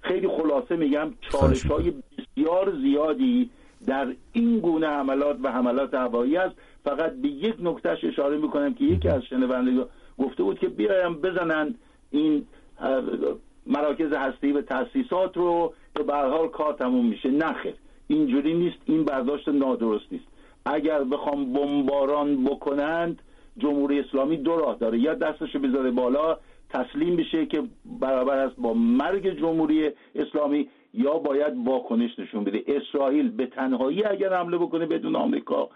خیلی خلاصه میگم چالش های بسیار زیادی در این گونه حملات و حملات هوایی است. فقط به یک نکتهش اشاره می‌کنم که یکی از شنوندگان گفته بود که بیایم بزنن این مراکز هستی و تاسیسات رو که به حال کار تموم میشه. نخیر اینجوری نیست. این برداشت نادرست نیست. اگر بخوام بمباران بکنند جمهوری اسلامی دو راه داره. یا دستش بذاره بالا تسلیم بشه که برابر است با مرگ جمهوری اسلامی یا باید واکنش نشون بده. اسرائیل به تنهایی اگر حمله بکنه بدون آمریکا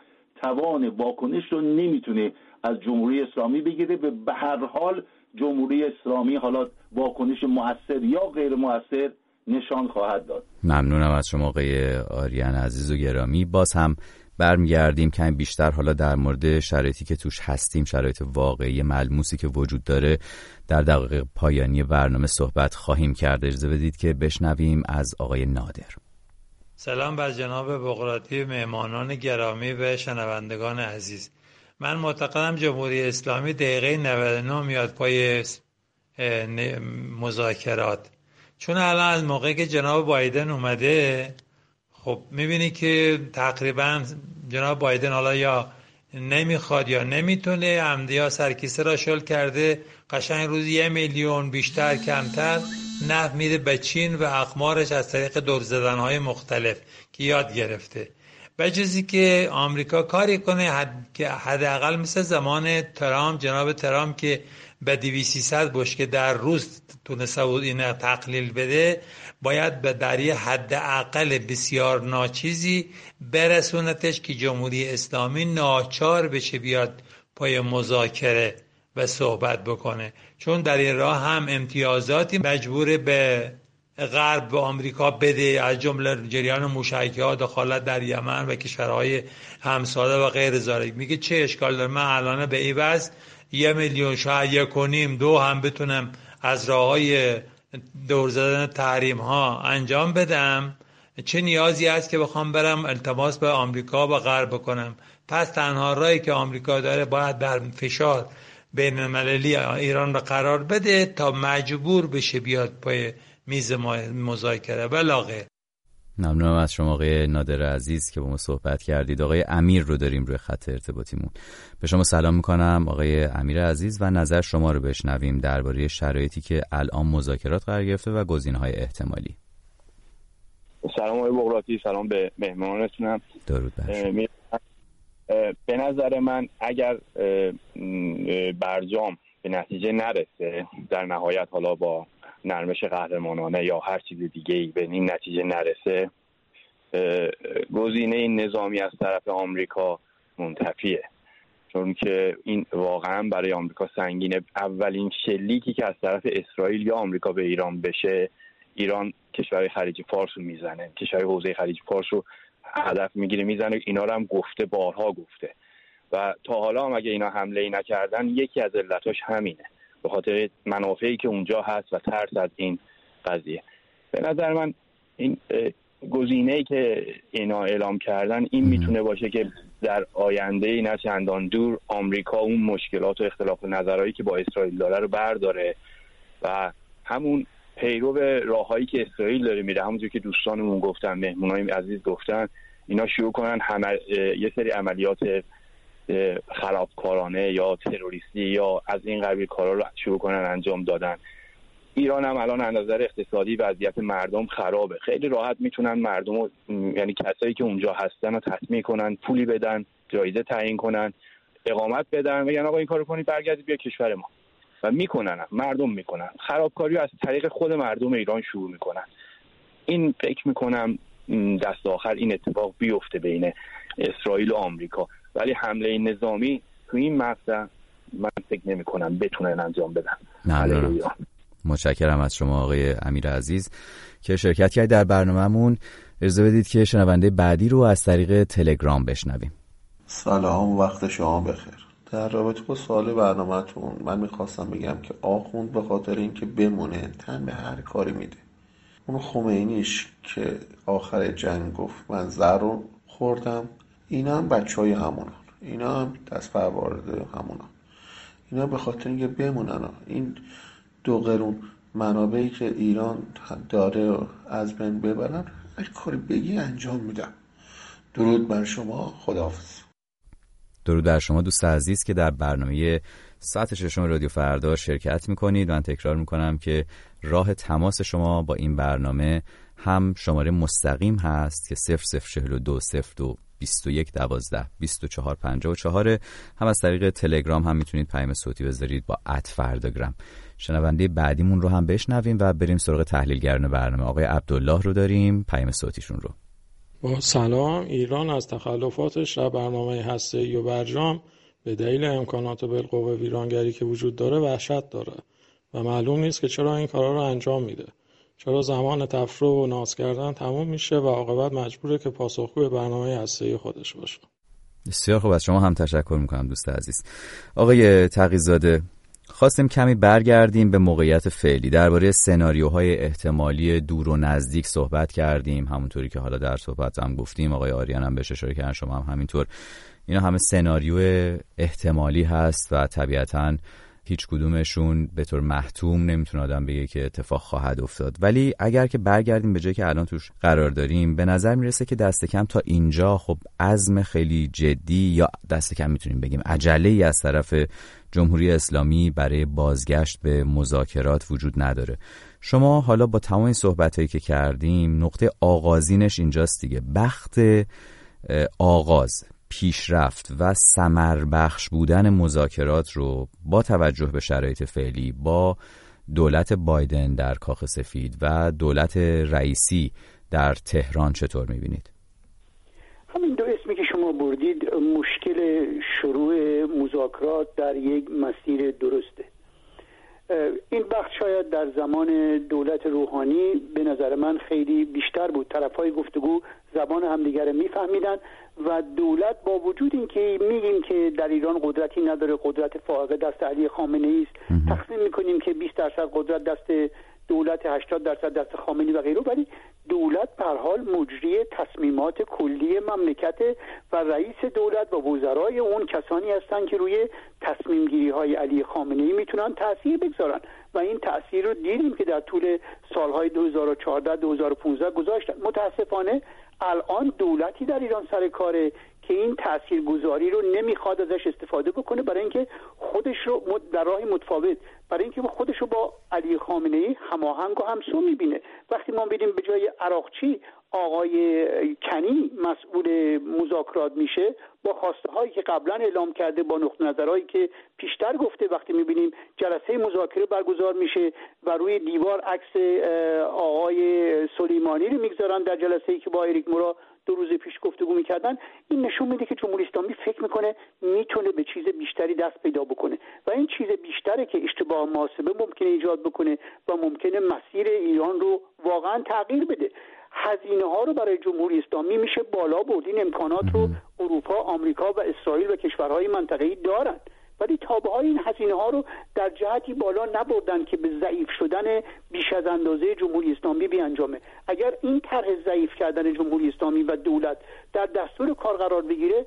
توان واکنش رو نمی‌تونه از جمهوری اسلامی بگیره. به هر حال جمهوری اسلامی حالا واکنش موثر یا غیر موثر نشان خواهد داد. ممنونم از شما آقای آریان عزیز و گرامی. باز هم برمیگردیم کمی بیشتر حالا در مورد شرایطی که توش هستیم شرایط واقعی ملموسی که وجود داره در دقیقه پایانی برنامه صحبت خواهیم کرد. اجازه بدید که بشنویم از آقای نادر. سلام بر جناب بقراطی مهمانان گرامی و شنوندگان عزیز. من معتقدم جمهوری اسلامی دقیقه 99 میاد پای مذاکرات. چون الان از موقعی که جناب بایدن اومده خب می‌بینی که تقریبا جناب بایدن حالا یا نمی‌خواد یا نمی‌تونه عمدیا سرکیسه را شل کرده. قشنگ روز یه میلیون بیشتر کمتر. نفت میده به چین و اقمارش از طریق دور زدن های مختلف که یاد گرفته. و چیزی که آمریکا کاری کنه حد... حداقل مثل زمان ترامپ جناب ترامپ که به 200 بشکه در روز تونسته بود این تقلیل بده باید به در یه حد اقل بسیار ناچیزی برسونتش که جمهوری اسلامی ناچار بشه بیاد پای مذاکره. و صحبت بکنه. چون در این راه هم امتیازاتی مجبور به غرب به آمریکا بده از جمله جریان موشکی ها دخالت در یمن و کشورهای همساله و غیر میگه چه اشکال داره؟ من الان به این وضع یه میلیون شاید یک و نیم دو هم بتونم از راه های دور زدن تحریم ها انجام بدم. چه نیازی است که بخوام برم التماس به آمریکا و غرب بکنم؟ پس تنها رایی که آمریکا داره باید بر فشار بین المللی ایران را قرار بده تا مجبور بشه بیاد پای میز مذاکره. بلاغه ممنونم از شما آقای نادر عزیز که با ما صحبت کردید. آقای امیر رو داریم روی خط ارتباطیمون. به شما سلام می‌کنم آقای امیر عزیز و نظر شما رو بشنویم درباره شرایطی که الان مذاکرات قرار گرفته و های احتمالی. سلام آقای بغراتی سلام به مهمانانتونم. درود به نظر من اگر برجام به نتیجه نرسه در نهایت حالا با نرمش قهرمانانه یا هر چیز دیگه ای به این نتیجه نرسه گزینه نظامی از طرف آمریکا منتفیه. چون که این واقعا برای آمریکا سنگینه. اولین شلیکی که از طرف اسرائیل یا آمریکا به ایران بشه ایران کشور خلیج فارس رو می‌زنه. کشور حوزه خلیج فارس رو هدف می‌گیره می‌زنه اینا رو هم گفته بارها گفته. و تا حالا هم اگه اینا حمله ای نکردن یکی از علتاش همینه. به خاطر منافعی که اونجا هست و ترس از این قضیه. به نظر من این گزینه ای که اینا اعلام کردن این می‌تونه باشه که در آینده نه چندان دور آمریکا اون مشکلات و اختلاف نظرهایی که با اسرائیل داره رو برداره و همون پیرو راههایی که اسرائیل داره میره همونجور که دوستانمون گفتن مهمونای عزیز گفتن اینا شروع کنن یه سری عملیات خرابکارانه یا تروریستی یا از این قبیل کارا رو شروع کنن انجام دادن. ایران هم الان نظر اقتصادی وضعیت مردم خرابه. خیلی راحت می‌تونن مردم یعنی کسایی که اونجا هستن رو تطمیع کنن پولی بدن جایزه تعیین کنن اقامت بدن یعنی آقا این کارو کنید برگردید بیا کشور ما. و می‌کنن مردم می‌کنن. خرابکاری از طریق خود مردم ایران شروع می‌کنن. این فکر می‌کنم دست آخر این اتفاق بیفته بین اسرائیل و آمریکا. ولی حمله نظامی تو این مقطع من فکر نمی کنم بتونن انجام بدن. نه متشکرم از شما آقای امیر عزیز که شرکت کردید در برنامهمون اجازه بدید که شنونده بعدی رو از طریق تلگرام بشنویم. سلام وقت شما بخیر. در رابطه با سوال برنامهتون من می‌خواستم بگم که آخوند به خاطر اینکه بمونه تن به هر کاری میده. اون خمینیش که آخر جنگ گفت من زر رو خوردم اینا هم بچه های همونان اینا هم دست پروارده همونان اینا به خاطر اینکه بمونن این دو قرون منابعی که ایران داره از بین ببرن هر کاری بگی انجام میدم. درود بر شما خداحافظ. درود بر شما دوست عزیز که در برنامه ساعت ششم رادیو فردا شرکت می‌کنید. من تکرار می‌کنم که راه تماس شما با این برنامه هم شماره مستقیم هست که 0042 02 21 12 24 54 هم از طریق تلگرام هم می‌تونید پیام صوتی بذارید با ات فرداگرام. شنونده بعدیمون رو هم بشنویم و بریم سراغ تحلیلگران برنامه. آقای عبدالله رو داریم پیام صوتیشون رو. با سلام. ایران از تخلفاتش در برنامه هسته و برجام. به دلیل امکانات بالقوه ویرانگری که وجود داره وحشت داره و معلوم نیست که چرا این کارا رو انجام میده. چرا زمان تفرو و ناز کردن تموم میشه و عاقبت مجبوره که پاسخگوی برنامه هسته خودش باشه. بسیار خوب از شما هم تشکر می‌کنم دوست عزیز. آقای تقیزاده خواستیم کمی برگردیم به موقعیت فعلی. درباره سناریوهای احتمالی دور و نزدیک صحبت کردیم. همونطوری که حالا در صحبت هم گفتیم آقای آریان هم بهش اشاره کردن شما هم همینطور. اینا همه سناریو احتمالی هست و طبیعتا هیچ کدومشون به طور محتوم نمی‌تونه آدم بگه که اتفاق خواهد افتاد. ولی اگر که برگردیم به جایی که الان توش قرار داریم به نظر می‌رسه که دست کم تا اینجا خب عزم خیلی جدی یا دست کم می‌تونیم بگیم عجله ای از طرف جمهوری اسلامی برای بازگشت به مذاکرات وجود نداره. شما حالا با تمام این صحبت که کردیم نقطه آغازینش اینجاست دیگه. بخت آغاز. پیشرفت و سمر بخش بودن مذاکرات رو با توجه به شرایط فعلی با دولت بایدن در کاخ سفید و دولت رئیسی در تهران چطور می‌بینید؟ همین دو اسمی که شما بردید مشکل شروع مذاکرات در یک مسیر درسته این بخش شاید در زمان دولت روحانی به نظر من خیلی بیشتر بود. طرف های گفتگو زبان همدیگر میفهمیدن و دولت با وجود اینکه میگیم که در ایران قدرتی نداره قدرت فائقه دست علی خامنه ای است تقسیم می‌کنیم که 20 درصد قدرت دست دولت 80 درصد دست خامنی و غیره ولی دولت پر حال مجری تصمیمات کلی مملکت و رئیس دولت و وزرای اون کسانی هستند که روی تصمیم گیری های علی خامنه ای می‌تونن تاثیر بگذارن. و این تاثیر رو دیدیم که در طول سالهای 2014 2015 گذاشتن. متاسفانه الان دولتی در ایران سر کاره که این تاثیرگذاری رو نمی‌خواد ازش استفاده بکنه برای اینکه خودش رو در راه متفاوت برای اینکه خودش رو با علی خامنه ای هماهنگ و همسو می‌بینه. وقتی ما ببینیم به جای عراقچی آقای کنی مسئول مذاکرات میشه با خواسته هایی که قبلا اعلام کرده با نقطه نظرهایی که پیشتر گفته وقتی می‌بینیم جلسه مذاکره برگزار میشه و روی دیوار عکس آقای سلیمانی رو می‌گذارن در جلسه ای که با اریک مورا دو روز پیش گفتگو می‌کردن این نشون میده که جمهوری اسلامی فکر می‌کنه می‌تونه به چیز بیشتری دست پیدا بکنه. و این چیز بیشتره که اشتباه محاسبه ممکنه ایجاد بکنه و ممکنه مسیر ایران رو واقعا تغییر بده. هزینه ها رو برای جمهوری اسلامی میشه بالا برد. این امکانات رو اروپا آمریکا و اسرائیل و کشورهای منطقه‌ای دارند ولی تابه های این هزینه ها رو در جهتی بالا نبردن که به ضعیف شدن بیش از اندازه جمهوری اسلامی بیانجامه. اگر این طرح ضعیف کردن جمهوری اسلامی و دولت در دستور کار قرار بگیره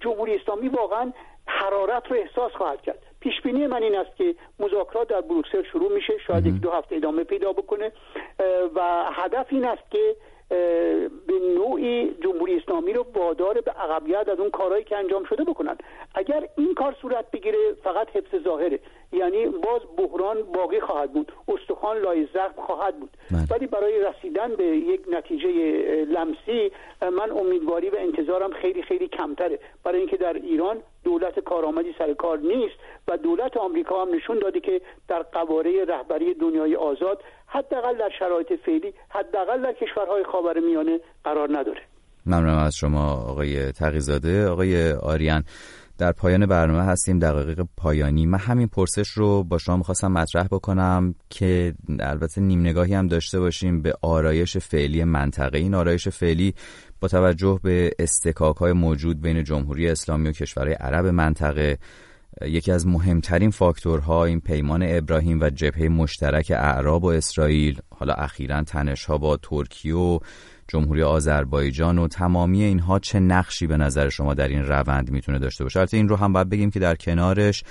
جمهوری اسلامی واقعا حرارت رو احساس خواهد کرد. پیش بینی من این است که مذاکرات در بروکسل شروع میشه شاید یک دو هفته ادامه پیدا بکنه و هدف این است که به نوعی جمهوری اسلامی رو وادار به عقبیت از اون کارهایی که انجام شده بکنن. کار صورت بگیره فقط حفظ ظاهره. یعنی باز بحران باقی خواهد بود. استخوان لای زخم خواهد بود. ولی برای رسیدن به یک نتیجه لمسی من امیدواری و انتظارم خیلی خیلی کمتره. برای اینکه در ایران دولت کارآمدی سر کار نیست و دولت آمریکا هم نشون داده که در قواره رهبری دنیای آزاد حداقل در شرایط فعلی حداقل در کشورهای خاورمیانه قرار نداره. ممنونم از شما آقای تقیزاده. آقای آریان در پایان برنامه هستیم دقایق پایانی. من همین پرسش رو با شما می‌خواستم مطرح بکنم که البته نیم نگاهی هم داشته باشیم به آرایش فعلی منطقه. این آرایش فعلی با توجه به استکاک های موجود بین جمهوری اسلامی و کشورهای عرب منطقه یکی از مهمترین فاکتورها این پیمان ابراهیم و جبهه مشترک اعراب و اسرائیل حالا اخیرا تنشها با ترکیه و جمهوری آذربایجان و تمامی اینها چه نقشی به نظر شما در این روند می‌تونه داشته باشه؟ البته این رو هم باید بگیم که در کنارش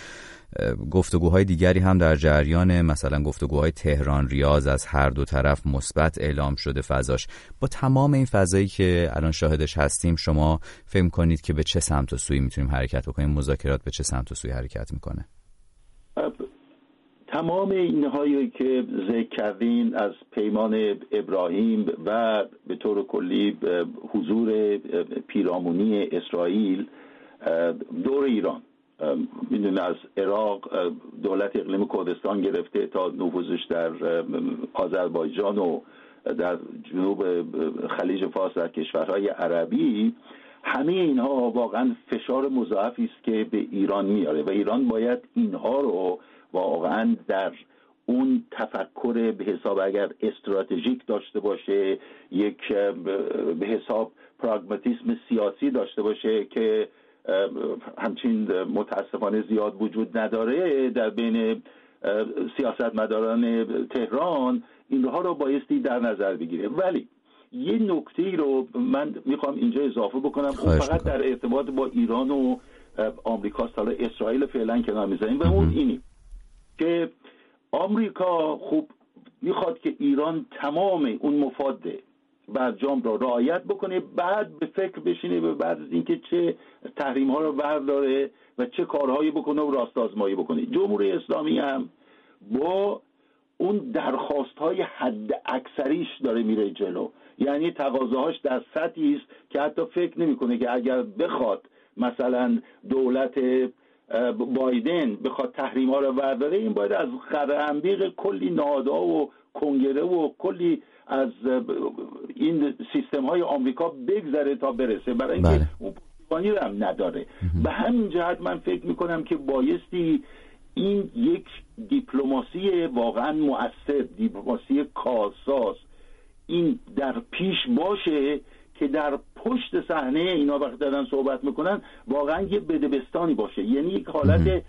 گفتگوهای دیگری هم در جریان مثلا گفتگوهای تهران ریاض از هر دو طرف مثبت اعلام شده فضاش. با تمام این فضایی که الان شاهدش هستیم شما فهم کنید که به چه سمت و سوی می‌تونیم حرکت بکنیم؟ مذاکرات به چه سمت و سوی حرکت می‌کنه؟ تمام اینهایی که ذکر کردین از پیمان ابراهیم و به طور کلی حضور پیرامونی اسرائیل دور ایران می‌دونه از عراق دولت اقلیم کردستان گرفته تا نفوذش در آذربایجان و در جنوب خلیج فارس در کشورهای عربی. همه اینها واقعا فشار مضاعفی است که به ایران میاره و ایران باید اینها رو واقعا در اون تفکر به حساب اگر استراتژیک داشته باشه یک به حساب پراگماتیسم سیاسی داشته باشه که همچین متاسفانه زیاد وجود نداره در بین سیاستمداران تهران اینها رو بایستی در نظر بگیره. ولی یه نکته رو من می‌خوام اینجا اضافه بکنم. اون فقط در ارتباط با ایران و آمریکا حالا اسرائیل فعلا کنار می‌زنیم و اون اینی. که آمریکا خوب می‌خواد که ایران تمام اون مفاده برجام را رعایت بکنه بعد به فکر بشینه به بعد از اینکه چه تحریم ها رو برداره و چه کارهایی بکنه و راست آزمایی بکنه. جمهوری اسلامی هم با اون درخواست های حد اکثریش داره میره جلو. یعنی تقاضاهاش در سطحی است که حتی فکر نمی‌کنه که اگر بخواد مثلا دولت بایدن بخواد تحریم ها رو برداره این باید از خرانبیق کلی نادا و کنگره و کلی از این سیستم های آمریکا بگذره تا برسه. برای اینکه بله. اون پشتیبانی رو هم نداره. به همین جهت من فکر می‌کنم که بایستی این یک دیپلماسی واقعا مؤثر دیپلماسی کارساز این در پیش باشه که در پشت صحنه اینا وقتی دارن صحبت می‌کنن واقعا یه بدبستانی باشه. یعنی یک حالت به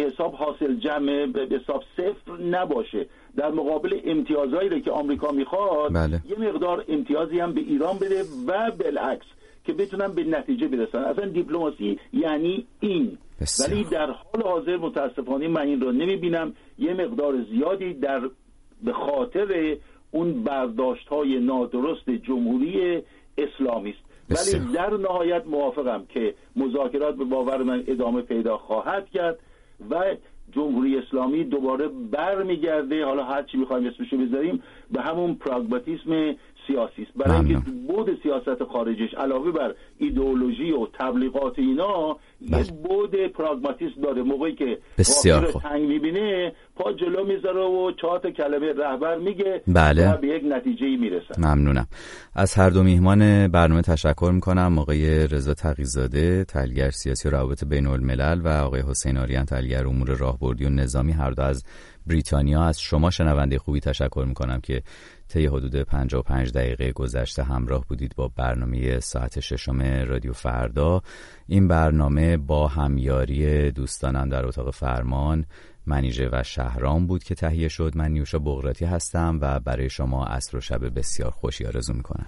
حساب حاصل جمع به حساب صفر نباشه. در مقابل امتیازهایی رو که آمریکا می‌خواد بله. یه مقدار امتیازی هم به ایران بده و بالعکس که بتونن به نتیجه برسن. اصلا دیپلماسی یعنی این. ولی در حال حاضر متاسفانه من این رو نمی‌بینم. یه مقدار زیادی در به خاطر اون برداشت های نادرست جمهوری اسلامی است. ولی در نهایت موافقم که مذاکرات به باور من ادامه پیدا خواهد کرد و جمهوری اسلامی دوباره برمیگرده. حالا هر چی می‌خوایم اسمشو بذاریم به همون پراگماتیسم سیاسی است. برای اینکه بود سیاست خارجش علاوه بر ایدئولوژی و تبلیغات اینا یه بله. بود پراگماتیسم داره. موقعی که بسیار رو تنگ می‌بینه پا جلو می‌ذاره و چهار تا کلمه رهبر میگه بله. و به یک نتیجه می‌رسه. ممنونم. از هر دو میهمان برنامه تشکر می‌کنم. آقای رضا تقیزاده تحلیلگر سیاسی و روابط بین الملل و آقای حسین آریان تحلیلگر امور راهبردی و نظامی. هر دو از بریتانیا. از شما شنونده خوبی تشکر می‌کنم که طی حدود 55 دقیقه گذشته همراه بودید با برنامه ساعت ششم رادیو فردا. این برنامه با همیاری دوستانم در اتاق فرمان منیژه و شهرام بود که تهیه شد. من نیوشا بغراتی هستم و برای شما عصر و شب بسیار خوشی آرزو می‌کنم.